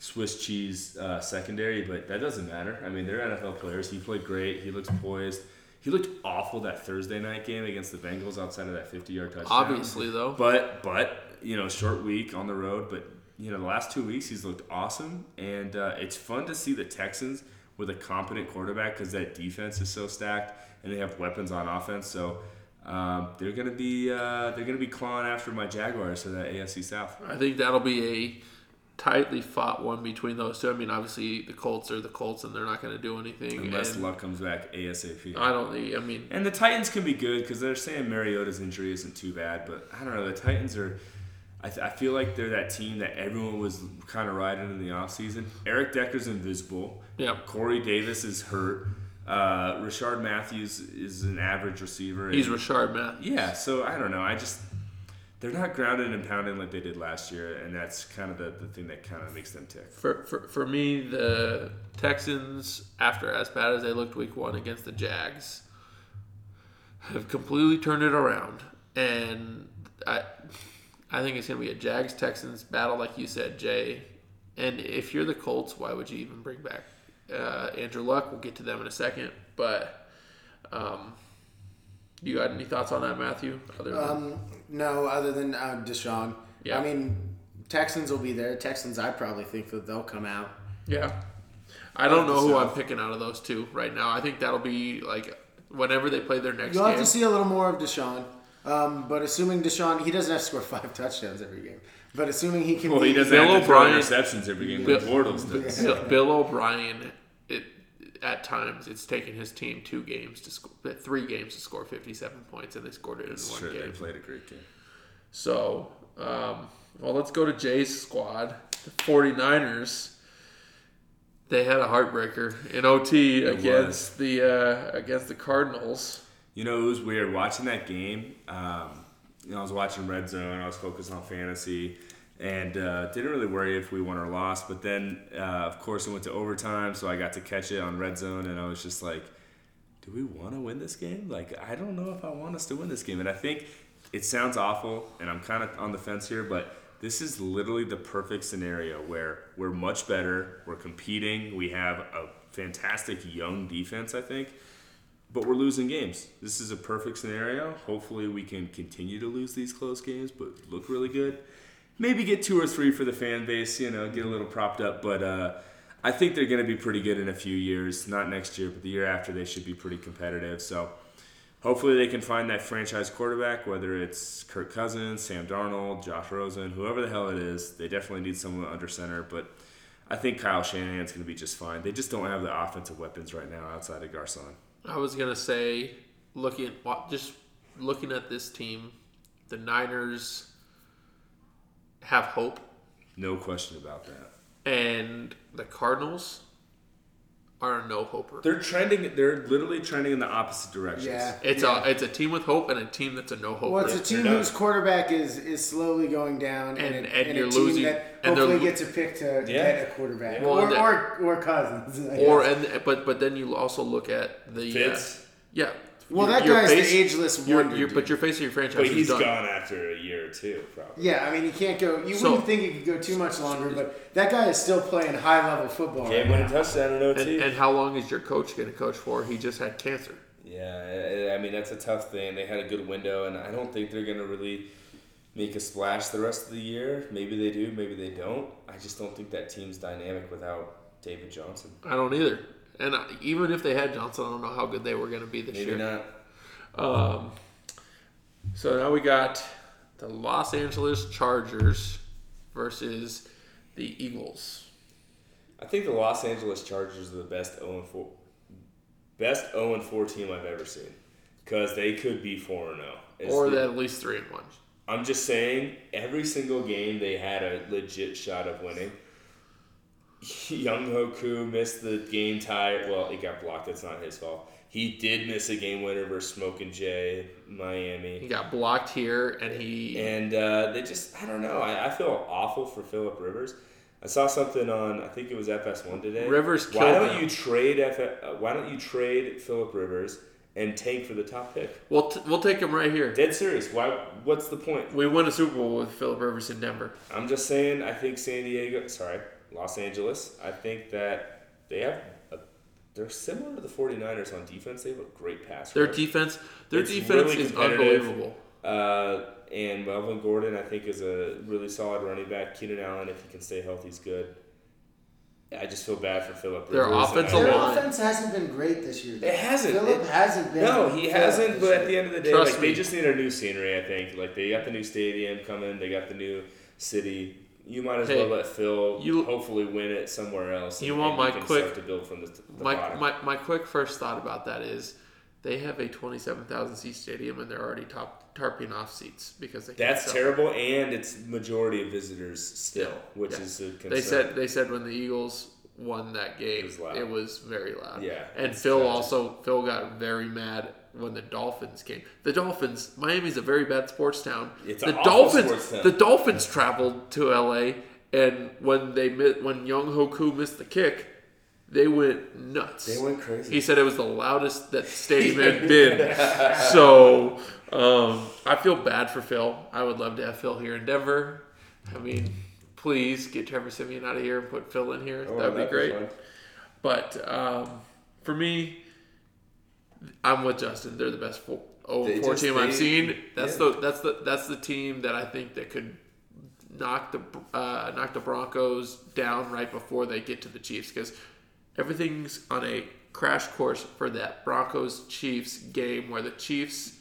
Swiss cheese uh, secondary, but that doesn't matter. I mean, they're NFL players. He played great. He looks poised. He looked awful that Thursday night game against the Bengals outside of that 50 yard touchdown.
Obviously, though,
But, but, you know, short week on the road, but, you know, the last two weeks he's looked awesome. And uh, it's fun to see the Texans with a competent quarterback because that defense is so stacked and they have weapons on offense. So, um, they're gonna be uh, they're gonna be clawing after my Jaguars for that AFC South.
I think that'll be a tightly fought one between those two. I mean, obviously the Colts are the Colts, and they're not going to do anything.
Unless
and
luck comes back ASAP.
I don't think. I mean,
And the Titans can be good because they're saying Mariota's injury isn't too bad, but I don't know. The Titans are. I, th- I feel like they're that team that everyone was kind of riding in the offseason. Eric Decker's invisible.
yeah,
Corey Davis is hurt. Uh, Rishard Matthews is an average receiver.
he's Richard Math.
Yeah, so I don't know. I just they're not grounded and pounding like they did last year, and that's kind of the, the thing that kind of makes them tick.
For, for, for me, the Texans, after as bad as they looked week one against the Jags, have completely turned it around. And I, I think it's going to be a Jags Texans battle, like you said, Jay. And if you're the Colts, why would you even bring back uh, Andrew Luck? We'll get to them in a second. But um, do you got any thoughts on that, Matthew? Other than,
Um, no, other than uh, Deshaun.
Yeah.
I mean, Texans will be there. Texans, I probably think that they'll come out.
Yeah. I don't know who I'm picking out of those two right now. I think that'll be like whenever they play their next game.
You'll have to see a little more of Deshaun. Um, but assuming Deshaun, he doesn't have to score five touchdowns every game. But assuming he can,
Well,
be,
he doesn't
Bill
have to throw
O'Brien-
interceptions every game
Bill-
Bortles does.
Bill, Bill O'Brien, it, at times it's taken his team two games to score, three games to score 57 points, and they scored it in
It's
one
true. They
game.
played a great game.
So, um, well, let's go to Jay's squad, the 49ers. They had a heartbreaker in OT
It
against the uh, against the Cardinals.
You know, it was weird watching that game. Um, you know, I was watching Red Zone. I was focused on fantasy, and uh, didn't really worry if we won or lost. But then, uh, of course, it went to overtime, so I got to catch it on Red Zone, and I was just like, "Do we want to win this game? Like, I don't know if I want us to win this game." And I think it sounds awful, and I'm kind of on the fence here, but this is literally the perfect scenario where we're much better, we're competing, we have a fantastic young defense, I think but we're losing games. This is a perfect scenario. Hopefully, we can continue to lose these close games, but look really good. Maybe get two or three for the fan base, you know, get a little propped up. But uh, I think they're going to be pretty good in a few years. Not next year, but the year after, they should be pretty competitive. So hopefully, they can find that franchise quarterback, whether it's Kirk Cousins, Sam Darnold, Josh Rosen, whoever the hell it is. They definitely need someone under center, but. I think Kyle Shanahan's going to be just fine. They just don't have the offensive weapons right now outside of Garcon.
I was gonna say, looking just looking at this team, the Niners have hope,
No question about that.
and the Cardinals are a no hoper.
They're trending. They're literally trending in the opposite directions.
Yeah.
It's
yeah.
a it's a team with hope and a team that's a no hoper.
Well, it's a team whose quarterback is, is slowly going down, and,
And-
a,
and
and
you're
a team
losing-
that
and
hopefully gets a pick to
Yeah.
get a quarterback,
Well,
or,
and
or or Cousins.
Or and but but then you also look at the uh, yeah.
Well,
You're-
that
you're
guy's
face-
the ageless
You're,
wonder.
you're, but your face of your franchise.
but
who's
he's
done.
gone after a year or two, probably.
yeah, I mean, he can't go. You
So-
wouldn't think he could go too much longer, but that guy is still playing high level football.
Can't
right
win
now.
a touchdown in OT.
And, and how long is your coach going to coach for? He just had cancer.
yeah, I I mean that's a tough thing. They had a good window, and I don't think they're gonna really make a splash the rest of the year. Maybe they do, maybe they don't. I just don't think that team's dynamic without David Johnson.
I don't either. And even if they had Johnson, I don't know how good they were going to be this
Maybe
year.
Maybe not.
Um, so now we got the Los Angeles Chargers versus the Eagles.
I think the Los Angeles Chargers are the best 0 4 best 0 4 team I've ever seen. Because they could be 4 0.
Or that at least three and one.
I'm just saying, every single game they had a legit shot of winning. Younghoe Koo missed the game tie. Well, it got blocked. That's not his fault. He did miss a game winner versus Smoking Jay, Miami.
He got blocked here, and he
And uh, they just, I don't know. I, I feel awful for Philip Rivers. I saw something on, I think it was FS1 today.
Rivers
Why don't
him.
you trade F? uh, Why don't you trade Philip Rivers and tank for the top pick?
we'll t- we'll take him right here.
Dead serious. Why? What's the point?
We won a Super Bowl with Philip Rivers in Denver.
I'm just saying. I think San Diego. Sorry, Los Angeles. I think that they have. A, they're similar to the 49ers on defense. They have a great pass.
Their
rush.
defense, their
It's
defense
really
is
competitive.
unbelievable.
Uh, and Melvin Gordon, I think, is a really solid running back. Keenan Allen, if he can stay healthy, is good. I just feel bad for Philip.
Their
Rivers, and
offensive
I-
Their
line.
offense hasn't been great this year.
It hasn't.
Philip hasn't been.
No, he hasn't. But at the end of the day,
Trust
like
me.
they just need a new scenery. I think like they got the new stadium coming. They got the new city. You might as
Hey,
well let Phil
you-
hopefully win it somewhere else.
You
and-
want my quick-
to build from the, the
My,
bottom.
my my quick first thought about that is they have a twenty seven thousand seat stadium and they're already top tarping off seats because they
That's terrible, and it's majority of visitors still,
Yeah,
which
yeah.
is a concern.
They said they said when the Eagles won that game,
It was loud.
it was very loud.
Yeah,
and Phil
tragic.
also Phil got very mad when the Dolphins came. The Dolphins, Miami's a very bad sports town.
It's
the Dolphins,
sports town.
the Dolphins traveled to L.A. and when they when Younghoe Koo missed the kick, they went nuts.
They went crazy.
He said it was the loudest that stadium had been. so um, I feel bad for Phil. I would love to have Phil here in Denver. I mean, please get Trevor Siemian out of here and put Phil in here.
Oh,
That'd be great. But um, for me, I'm with Justin. They're the best four, oh,
They
four
just-
team I've seen. That's
yeah.
the that's the that's the team that I think that could knock the uh, knock the Broncos down right before they get to the Chiefs because everything's on a crash course for that Broncos Chiefs game where the Chiefs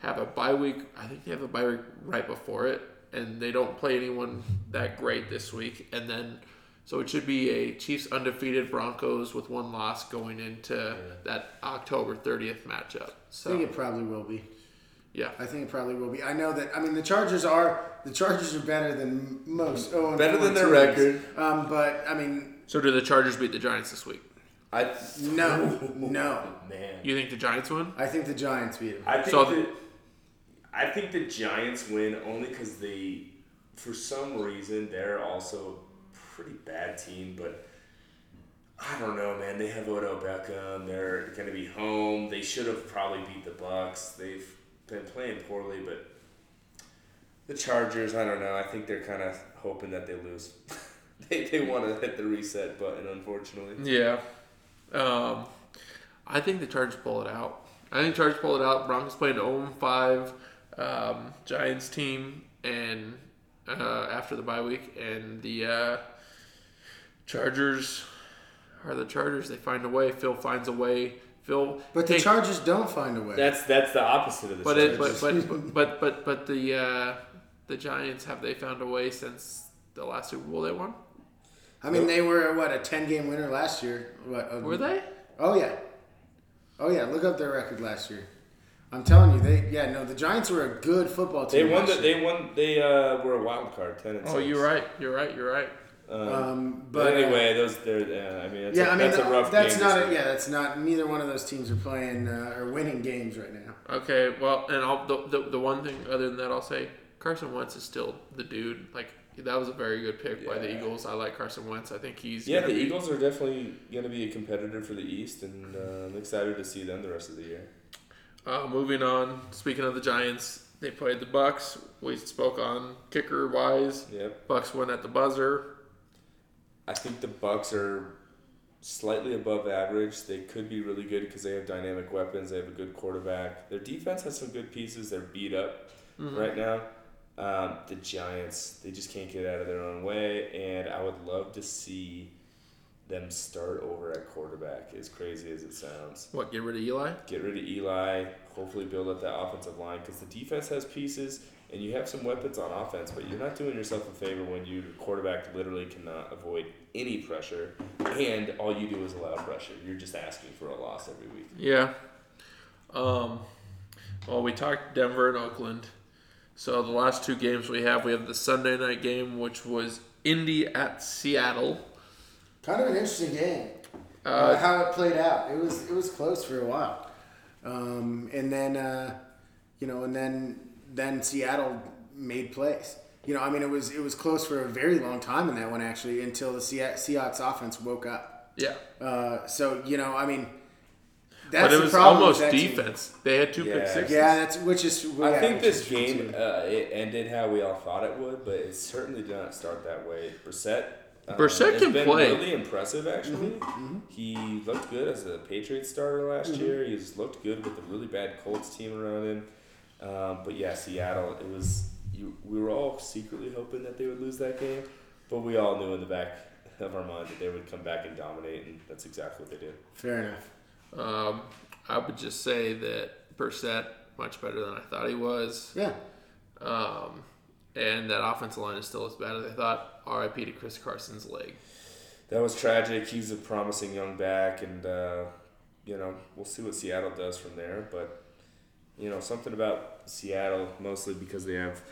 have a bye week. I think they have a bye week right before it, and they don't play anyone that great this week. And then So it should be a Chiefs undefeated Broncos with one loss going into that October 30th matchup. So I
think it probably will be.
yeah,
I think it probably will be. I know that. I mean, the Chargers are the Chargers are better than most. Oh,
Better than their record.
Um, but I mean,
So do the Chargers beat the Giants this week?
I
no, no.
man.
You think the Giants win?
I think the Giants beat them.
I think
So-
that I think the Giants win only because they, for some reason, they're also a pretty bad team. But I don't know, man. They have Odell Beckham. They're to be home. They should have probably beat the Bucs. They've been playing poorly, but the Chargers, I don't know. I think they're kind of hoping that they lose. they they want to hit the reset button, unfortunately.
Yeah. Um, I think the Chargers pull it out. I think Chargers pull it out. Broncos playing 0 5 um, Giants team and uh, after the bye week, and the uh, Chargers are the Chargers. They find a way. Phil finds a way. Phil,
But the
hey,
Chargers don't find a way.
That's that's the opposite of the
but it,
Chargers.
but, but but but but the uh, the Giants have they found a way since the last Super Bowl they won?
I mean, they were what a ten game winner last year. What a-
Were they?
Oh yeah, oh yeah. Look up their record last year. I'm telling you, they yeah no. The Giants were a good football team.
They won. The, they won. They uh, were a wild card, ten and
Oh,
six.
you're right. You're right. You're right.
Um,
Um,
but,
but uh,
anyway, those they're. Uh, I mean, that's
yeah,
a,
I mean
that's a rough
that's
game.
not a, yeah that's not neither one of those teams are playing uh, or winning games right now.
Okay, well, and I'll, the, the the one thing other than that, I'll say Carson Wentz is still the dude. Like that was a very good pick by the Eagles. I like Carson Wentz. I think he's
Yeah, the
be-
Eagles are definitely going to be a competitor for the East, and uh, I'm excited to see them the rest of the year.
Uh, moving on. Speaking of the Giants, they played the Bucs. We spoke on kicker wise.
Yep.
Bucs win at the buzzer.
I think the Bucs are slightly above average. They could be really good because they have dynamic weapons. They have a good quarterback. Their defense has some good pieces. They're beat up right now. Um, the Giants, they just can't get out of their own way, and I would love to see them start over at quarterback. As crazy as it sounds,
What? Get rid of Eli?
get rid of Eli. Hopefully, build up that offensive line because the defense has pieces. And you have some weapons on offense, but you're not doing yourself a favor when your quarterback literally cannot avoid any pressure, and all you do is allow pressure. You're just asking for a loss every week.
Yeah. Um. Well, we talked Denver and Oakland. So the last two games we have, we have the Sunday night game, which was Indy at Seattle.
Kind of an interesting game. Uh,
Uh,
how it played out. It was it was close for a while, um, and then uh, you know, and then then Seattle made plays. You know, I mean, it was it was close for a very long time in that one actually until the Se- Seahawks offense woke up.
Yeah.
Uh, so you know, I mean, that's
But it
the
was
problem with
almost
that team.
defense. They had two pick
Yeah.
sixes.
Yeah, that's which is. well,
I
yeah,
think this game uh, it ended how we all thought it would, but it certainly did not start that way. Brissett. Uh,
Brissett
has
can
been
play.
Really impressive, actually. He looked good as a Patriots starter last year. He's looked good with a really bad Colts team around him. Um, but yeah, Seattle. It was you. We were all secretly hoping that they would lose that game, but we all knew in the back of our mind that they would come back and dominate, and that's exactly what they did.
fair enough.
Um, I would just say that Brissett much better than I thought he was,
Yeah,
um, and that offensive line is still as bad as I thought. R.I.P. to Chris Carson's leg.
That was tragic. He's a promising young back, and uh, you know we'll see what Seattle does from there. But you know something about Seattle, mostly because they have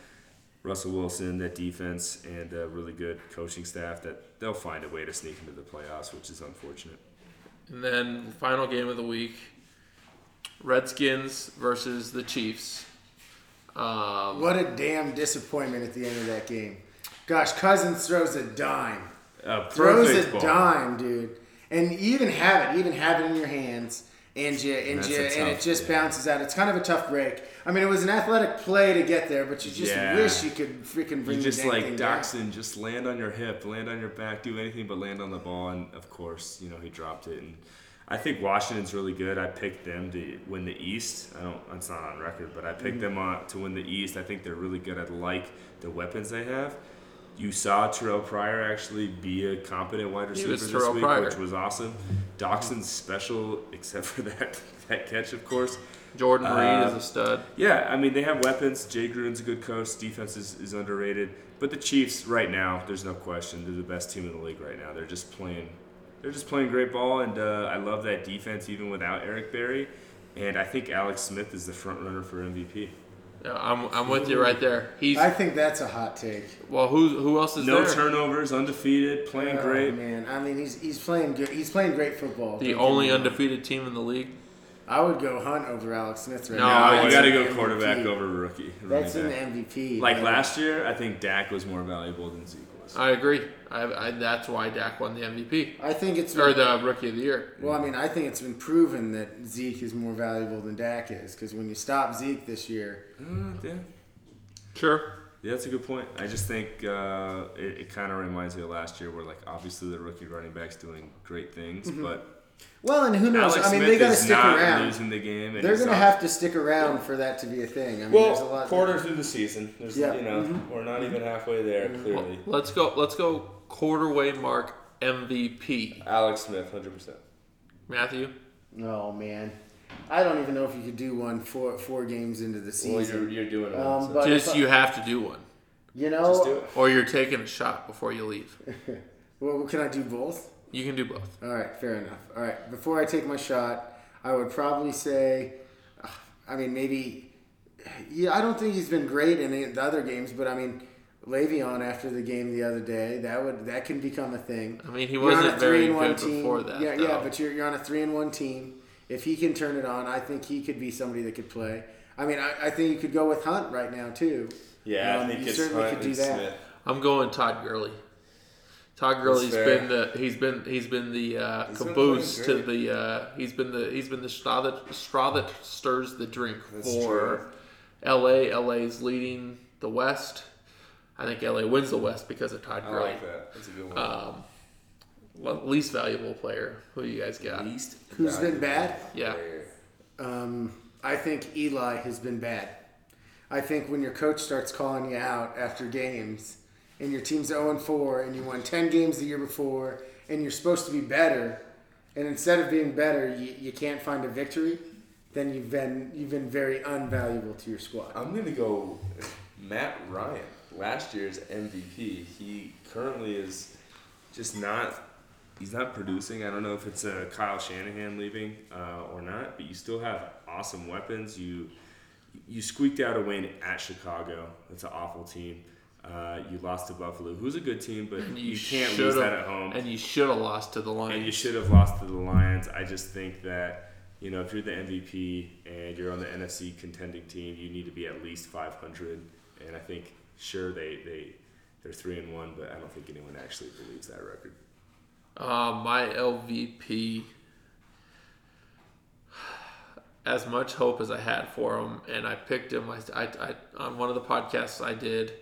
Russell Wilson, that defense, and a really good coaching staff, that they'll find a way to sneak into the playoffs, which is unfortunate.
And then the final game of the week, Redskins versus the Chiefs. Um,
what a damn disappointment at the end of that game. Gosh, Cousins throws a dime.
A
throws a
ball.
dime, dude. And you even have it, you even have it in your hands, and you and you
a
and it just
yeah.
bounces out. It's kind of a tough break. I mean, it was an athletic play to get there, but you just
Yeah.
wish you could freaking bring
You just like
down.
Just land on your hip, land on your back, do anything but land on the ball. And of course, you know he dropped it. And I think Washington's really good. I picked them to win the East. I don't. It's not on record, but I picked mm-hmm. them on to win the East. I think they're really good. I like the weapons they have. You saw Terrelle Pryor actually be a competent wide receiver this
Terrelle
week,
Pryor.
which was awesome. Doctson's special, except for that that catch, of course.
Jordan Reed
Uh,
is a stud.
Yeah, I mean they have weapons. Jay Gruden's a good coach. Defense is, is underrated, but the Chiefs right now, there's no question, they're the best team in the league right now. They're just playing, they're just playing great ball, and uh, I love that defense even without Eric Berry. And I think Alex Smith is the front runner for MVP.
Yeah, I'm, I'm with you right there. He's
I think that's a hot take.
well. Who who else is
No
there?
turnovers, undefeated, playing
Oh,
great.
man. I mean, he's he's playing good. He's playing great football.
The
Don't get
only
wrong.
undefeated team in the league.
I would go Hunt over Alex Smith right
No,
now.
I
No, you
was
got to
in
go
the
quarterback over rookie.
That's in
running
the
back.
MVP.
Like
man.
last year, I think Dak was more valuable than Zeke was.
I agree. I, I that's why Dak won the MVP
I think it's
or the Rookie of the Year.
Well, I mean, I think it's been proven that Zeke is more valuable than Dak is because when you stop Zeke this year,
Uh, yeah.
Sure.
Yeah, that's a good point. I just think uh, it, it kind of reminds me of last year, where like obviously the rookie running backs doing great things,
Mm-hmm.
but
well, and who knows?
Alex
I mean,
Smith
they got to
is
stick
not
around.
losing the game. And
They're
he's
going to
not-
have to stick around for that to be a thing. I mean, there's a lot.
through the season. There's
Yeah.
you know
Mhm.
we're not even halfway there clearly.
Let's go. Let's go. Quarterway mark MVP.
Alex Smith, hundred percent.
Matthew.
Oh man, I don't even know if you could do one four four games into the season.
you're doing
it, Um, so-
Just
I-
you have to do one,
you know,
or you're taking a shot before you leave.
well, can I do both?
You can do both.
All right, fair enough. All right, before I take my shot, I would probably say, uh, I mean, maybe, yeah, I don't think he's been great in the other games, but I mean, Le'Veon after the game the other day, that would that can become a thing.
I mean, he
You're on
wasn't
a
very
three and one
good
team.
before that.
Yeah,
though.
yeah, but you're, you're on a three and one team. If he can turn it on, I think he could be somebody that could play. I mean, I, I think you could go with Hunt right now too.
Yeah,
Um,
I think
you certainly
Hunt
could do that.
Smith.
I'm going Todd Gurley. Todd Gurley's
fair.
been the he's been he's been the uh,
He's been
caboose to the uh, he's been the he's been the straw that straw that stirs the drink
That's
for
true.
L.A. LA's leading the West. I think LA wins the West because of Todd Gurley.
I like that. That's a good one.
Um, least valuable player. Who you guys got?
Least
Who's been
valuable
bad?
Yeah.
Um, I think Eli has been bad. I think when your coach starts calling you out after games and your team's 0 4 and you won 10 games the year before and you're supposed to be better, and instead of being better, you, you can't find a victory, then you've been you've been very unvaluable to your squad.
I'm gonna go Matt Ryan, last year's MVP. He currently is just not. He's not producing. I don't know if it's uh, Kyle Shanahan leaving uh, or not, but you still have awesome weapons. You you squeaked out a win at Chicago. That's an awful team. Uh, you lost to Buffalo, who's a good team, but
And
you, can't lose that at home.
And you should have lost to the Lions.
And you should have lost to the Lions. I just think that you know if you're the MVP and you're on the NFC contending team, you need to be at least 500. And I think sure they they they're three and one, but I don't think anyone actually believes that record.
Uh, my LVP, as much hope as I had for him, and I picked him. I, I, I, on one of the podcasts I did,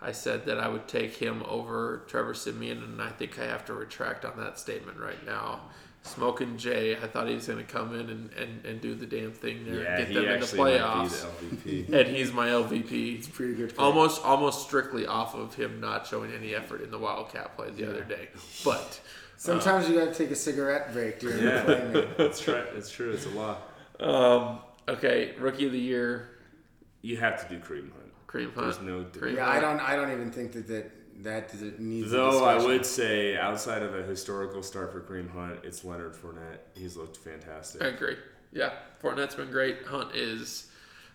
I said that I would take him over Trevor Siemian, and I think I have to retract on that statement right now. Smoking Jay, I thought he was going to come in and, and, and do the damn thing there,
Yeah,
and get them in the playoffs,
the
and he's my LVP.
It's pretty good. For
Almost, almost strictly off of him not showing any effort in the Wildcat play the other day, but.
Sometimes you got to take a cigarette break during
Yeah.
the play.
That's right. It's true. It's a lot.
Um, okay, rookie of the year,
You have to do Kareem Hunt.
Cream
There's no.
Kareem
Yeah, I don't. I don't even think that that that needs. a
Though I would say, outside of a historical start for Kareem Hunt, it's Leonard Fournette. He's looked fantastic.
I agree. Yeah, Fournette's been great. Hunt is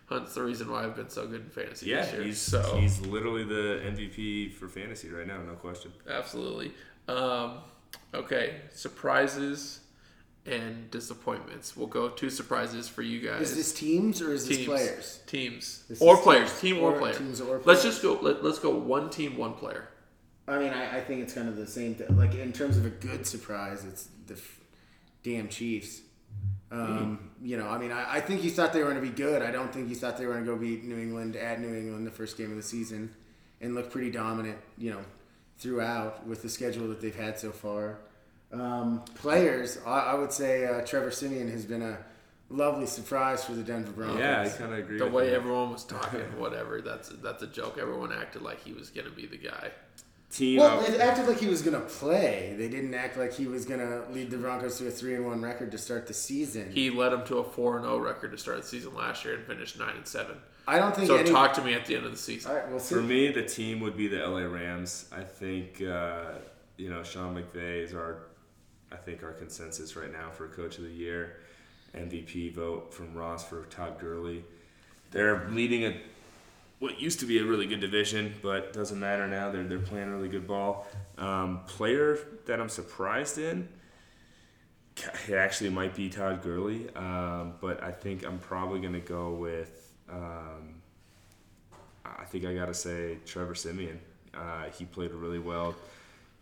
Hunt's the reason why I've been so good in fantasy
Yeah,
this year.
he's
so
he's literally the MVP for fantasy right now, no question.
absolutely. Um, okay, surprises and disappointments. We'll go two surprises for you guys.
Is this teams or is this players?
Teams
This
or players.
teams
Team or,
or
player.
teams or
Let's just go. Let, let's go one team, one player.
I mean, I, I think it's kind of the same thing. Like in terms of a good surprise, it's the f- damn Chiefs. Um, You know, I mean, I, I think you thought they were going to be good. I don't think you thought they were going to go beat New England at New England the first game of the season and look pretty dominant. You know, throughout with the schedule that they've had so far. Um, players, I, I would say uh, Trevor Siemian has been a lovely surprise for the Denver Broncos.
Yeah, I kind of agree.
The
with
way
that.
everyone was talking, whatever. That's that's a joke. Everyone acted like he was gonna be the guy.
Team.
Well,
out-
it acted like he was gonna play. They didn't act like he was gonna lead the Broncos to a three and one record to start the season.
He led them to a four and zero record to start the season last year and finished nine and seven.
I don't think
So
any.
talk to me at the end of the season.
All right, we'll see.
For me, the team would be the LA Rams. I think uh, you know Sean McVay is our, I think our consensus right now for Coach of the Year, MVP vote from Ross for Todd Gurley. They're leading a what used to be a really good division, but doesn't matter now. They're they're playing really good ball. Um, player that I'm surprised in. It actually might be Todd Gurley, um, but I think I'm probably gonna go with. Um, I think I gotta say Trevor Siemian. Uh, he played really well,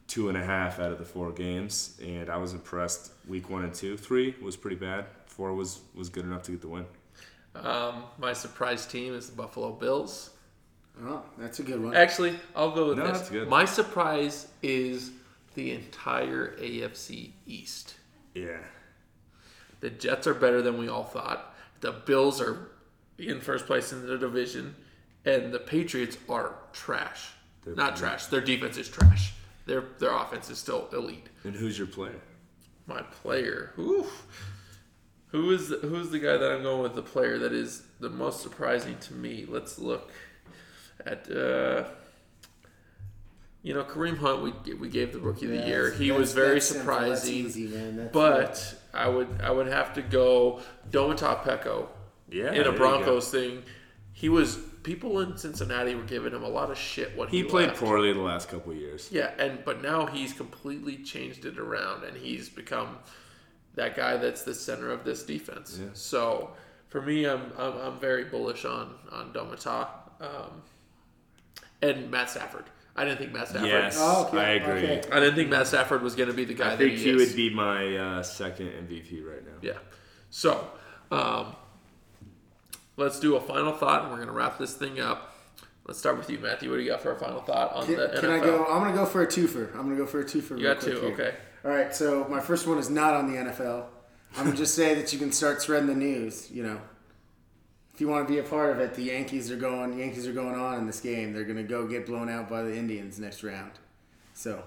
two and a half out of the four games, and I was impressed. Week one and two, three was pretty bad. Four was was good enough to get the win.
Um, my surprise team is the Buffalo Bills.
Oh, that's a good one.
Actually, I'll go with
No,
this.
that's good.
My surprise is the entire AFC East.
Yeah,
The Jets are better than we all thought. The Bills are in first place in the division, and the Patriots are trash.
They're-
Not trash. Their defense is trash. Their their offense is still elite.
and who's your player?
My player, oof. Who is the, who's the guy that I'm going with? The player that is the most surprising to me. Let's look at. Uh, you know, Kareem Hunt. We we gave the rookie of the
Yeah,
year. He was very
that's simple. That's
surprising.
easy, man. That's-
But I would I would have to go Domata Peko
Yeah,
in a Broncos thing. He was people in Cincinnati were giving him a lot of shit when he,
He played
left.
poorly the last couple of years.
Yeah, and but now he's completely changed it around, and he's become that guy that's the center of this defense.
Yeah.
So for me, I'm, I'm I'm very bullish on on Domata um, and Matt Stafford. I didn't think Matt Stafford.
Yes,
Oh, okay,
I agree.
okay.
I didn't think Matt Stafford was going to be the guy
I think
that
he
he, is.
would be my uh, second MVP right now.
Yeah. So, um, let's do a final thought, and we're going to wrap this thing up. Let's start with you, Matthew. What do you got for a final thought on
Can,
the
can
NFL?
I go? I'm gonna go for a twofer. I'm gonna go for a twofer.
You
real
got
quick
two.
here.
Okay.
All right. So my first one is not on the NFL. I'm gonna just say that you can start spreading the news. You know, if you want to be a part of it, the Yankees are going. Yankees are going on in this game. They're gonna go get blown out by the Indians next round. So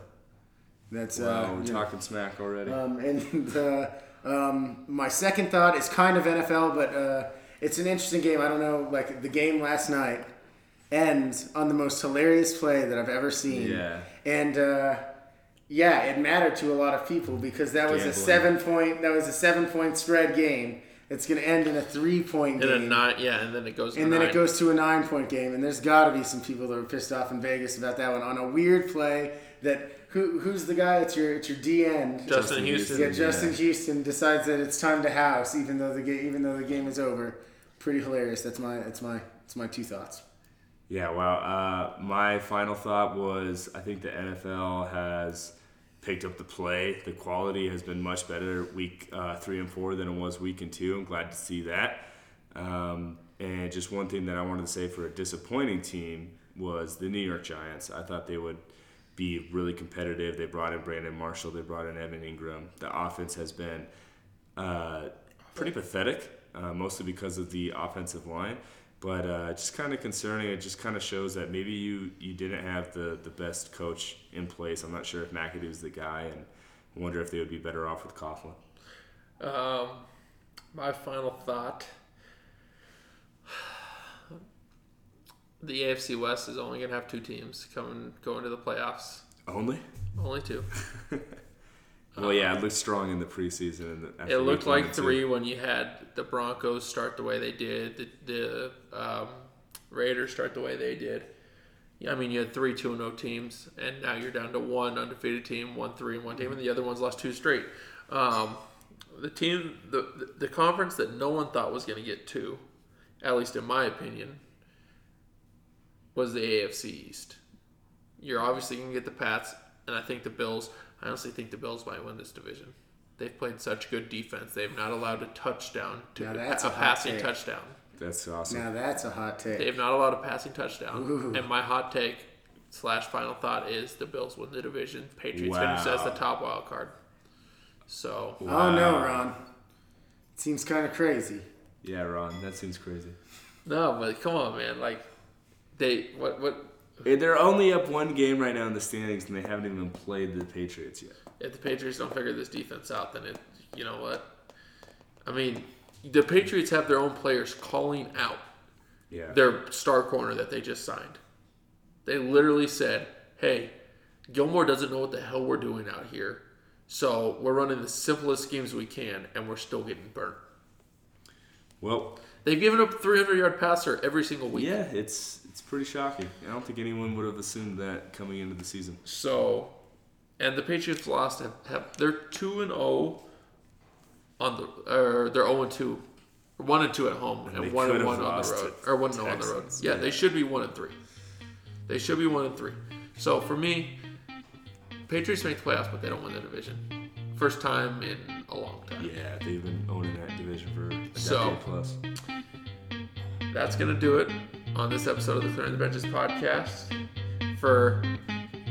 that's
Wow,
uh,
we're
you know.
talking smack already.
Um, and uh, um, my second thought is kind of NFL, but uh, it's an interesting game. I don't know, like the game last night ends on the most hilarious play that I've ever seen.
Yeah.
And uh, yeah, it mattered to a lot of people because that was a seven point. That was a seven point spread game. It's going to end in a three point
In
game.
a nine, yeah, and then it goes. to
And then
nine.
it goes to a nine point game, and there's got to be some people that are pissed off in Vegas about that one on a weird play. That who who's the guy? It's your it's your D end.
Justin
Justin
Houston.
Yeah, Justin
Yeah.
Houston decides that it's time to house, even though the game even though the game is over. Pretty hilarious. That's my that's my that's my two thoughts.
Yeah, wow. Uh, my final thought was I think the NFL has picked up the play. The quality has been much better week uh, three and four than it was week and two. I'm glad to see that. Um, and just one thing that I wanted to say for a disappointing team was the New York Giants. I thought they would be really competitive. They brought in Brandon Marshall. They brought in Evan Engram. The offense has been uh, pretty pathetic, uh, mostly because of the offensive line. But uh, just kind of concerning. It just kind of shows that maybe you, you didn't have the, the best coach in place. I'm not sure if McAdoo's the guy, and wonder if they would be better off with Coughlin.
Um, my final thought: the AFC West is only going to have two teams coming going to the playoffs.
Only?
Only two.
Well, yeah, it looked strong in the preseason. And after
It looked like
two.
three when you had the Broncos start the way they did, the, the um, Raiders start the way they did. Yeah, I mean, you had three 2 0 teams, and now you're down to one undefeated team, one 3 and one team, and the other one's lost two straight. Um, the team, the, the, the conference that no one thought was going to get two, at least in my opinion, was the AFC East. You're obviously going to get the Pats, and I think the Bills. I honestly think the Bills might win this division. They've played such good defense. They've not allowed a touchdown to
Now that's
a
a
passing
take.
touchdown.
That's awesome.
Now that's a hot take.
They have not allowed a passing touchdown.
Ooh.
And my hot take slash final thought is the Bills win the division. Patriots
Wow.
finish as the top wild card. So
Oh no, Ron. It seems kind of crazy.
Yeah, Ron, that seems crazy.
no, but come on, man. Like they what what Eh,
they're only up one game right now in the standings, and they haven't even played the Patriots yet.
If the Patriots don't figure this defense out, then it, you know what? I mean, the Patriots have their own players calling out
Yeah.
their star corner that they just signed. They literally said, "Hey, Gilmore doesn't know what the hell we're doing out here, so we're running the simplest schemes we can, and we're still getting burnt."
well,
They've given up 300 yard passer every single week.
yeah, it's it's pretty shocking. I don't think anyone would have assumed that coming into the season.
So, and the Patriots lost. Have, have they're two and zero on the or they're zero and two, one and two at home,
they
and one and one on the road, or one and on the road. Yeah,
yeah.
they should be one and three. They should be one and three. So for me, Patriots make the playoffs, but they don't win the division. First time in a long time.
Yeah, they've been owning that division for a decade
So-
plus.
That's gonna do it on this episode of the Clearing the Benches podcast. For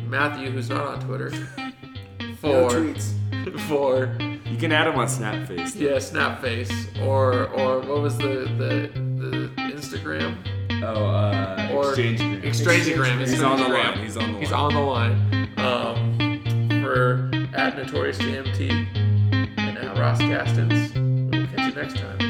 Matthew, who's not on Twitter,
No
for
tweets.
for
You can add him on Snapface.
Yeah, Snapface or or what was the the, the Instagram?
Oh, uh,
Or
Exchange.
Exchangeagram.
He's on the
Instagram.
line. He's on the line.
He's on the line. Um, for at Notorious JMT and at Ross Castens. We'll catch you next time.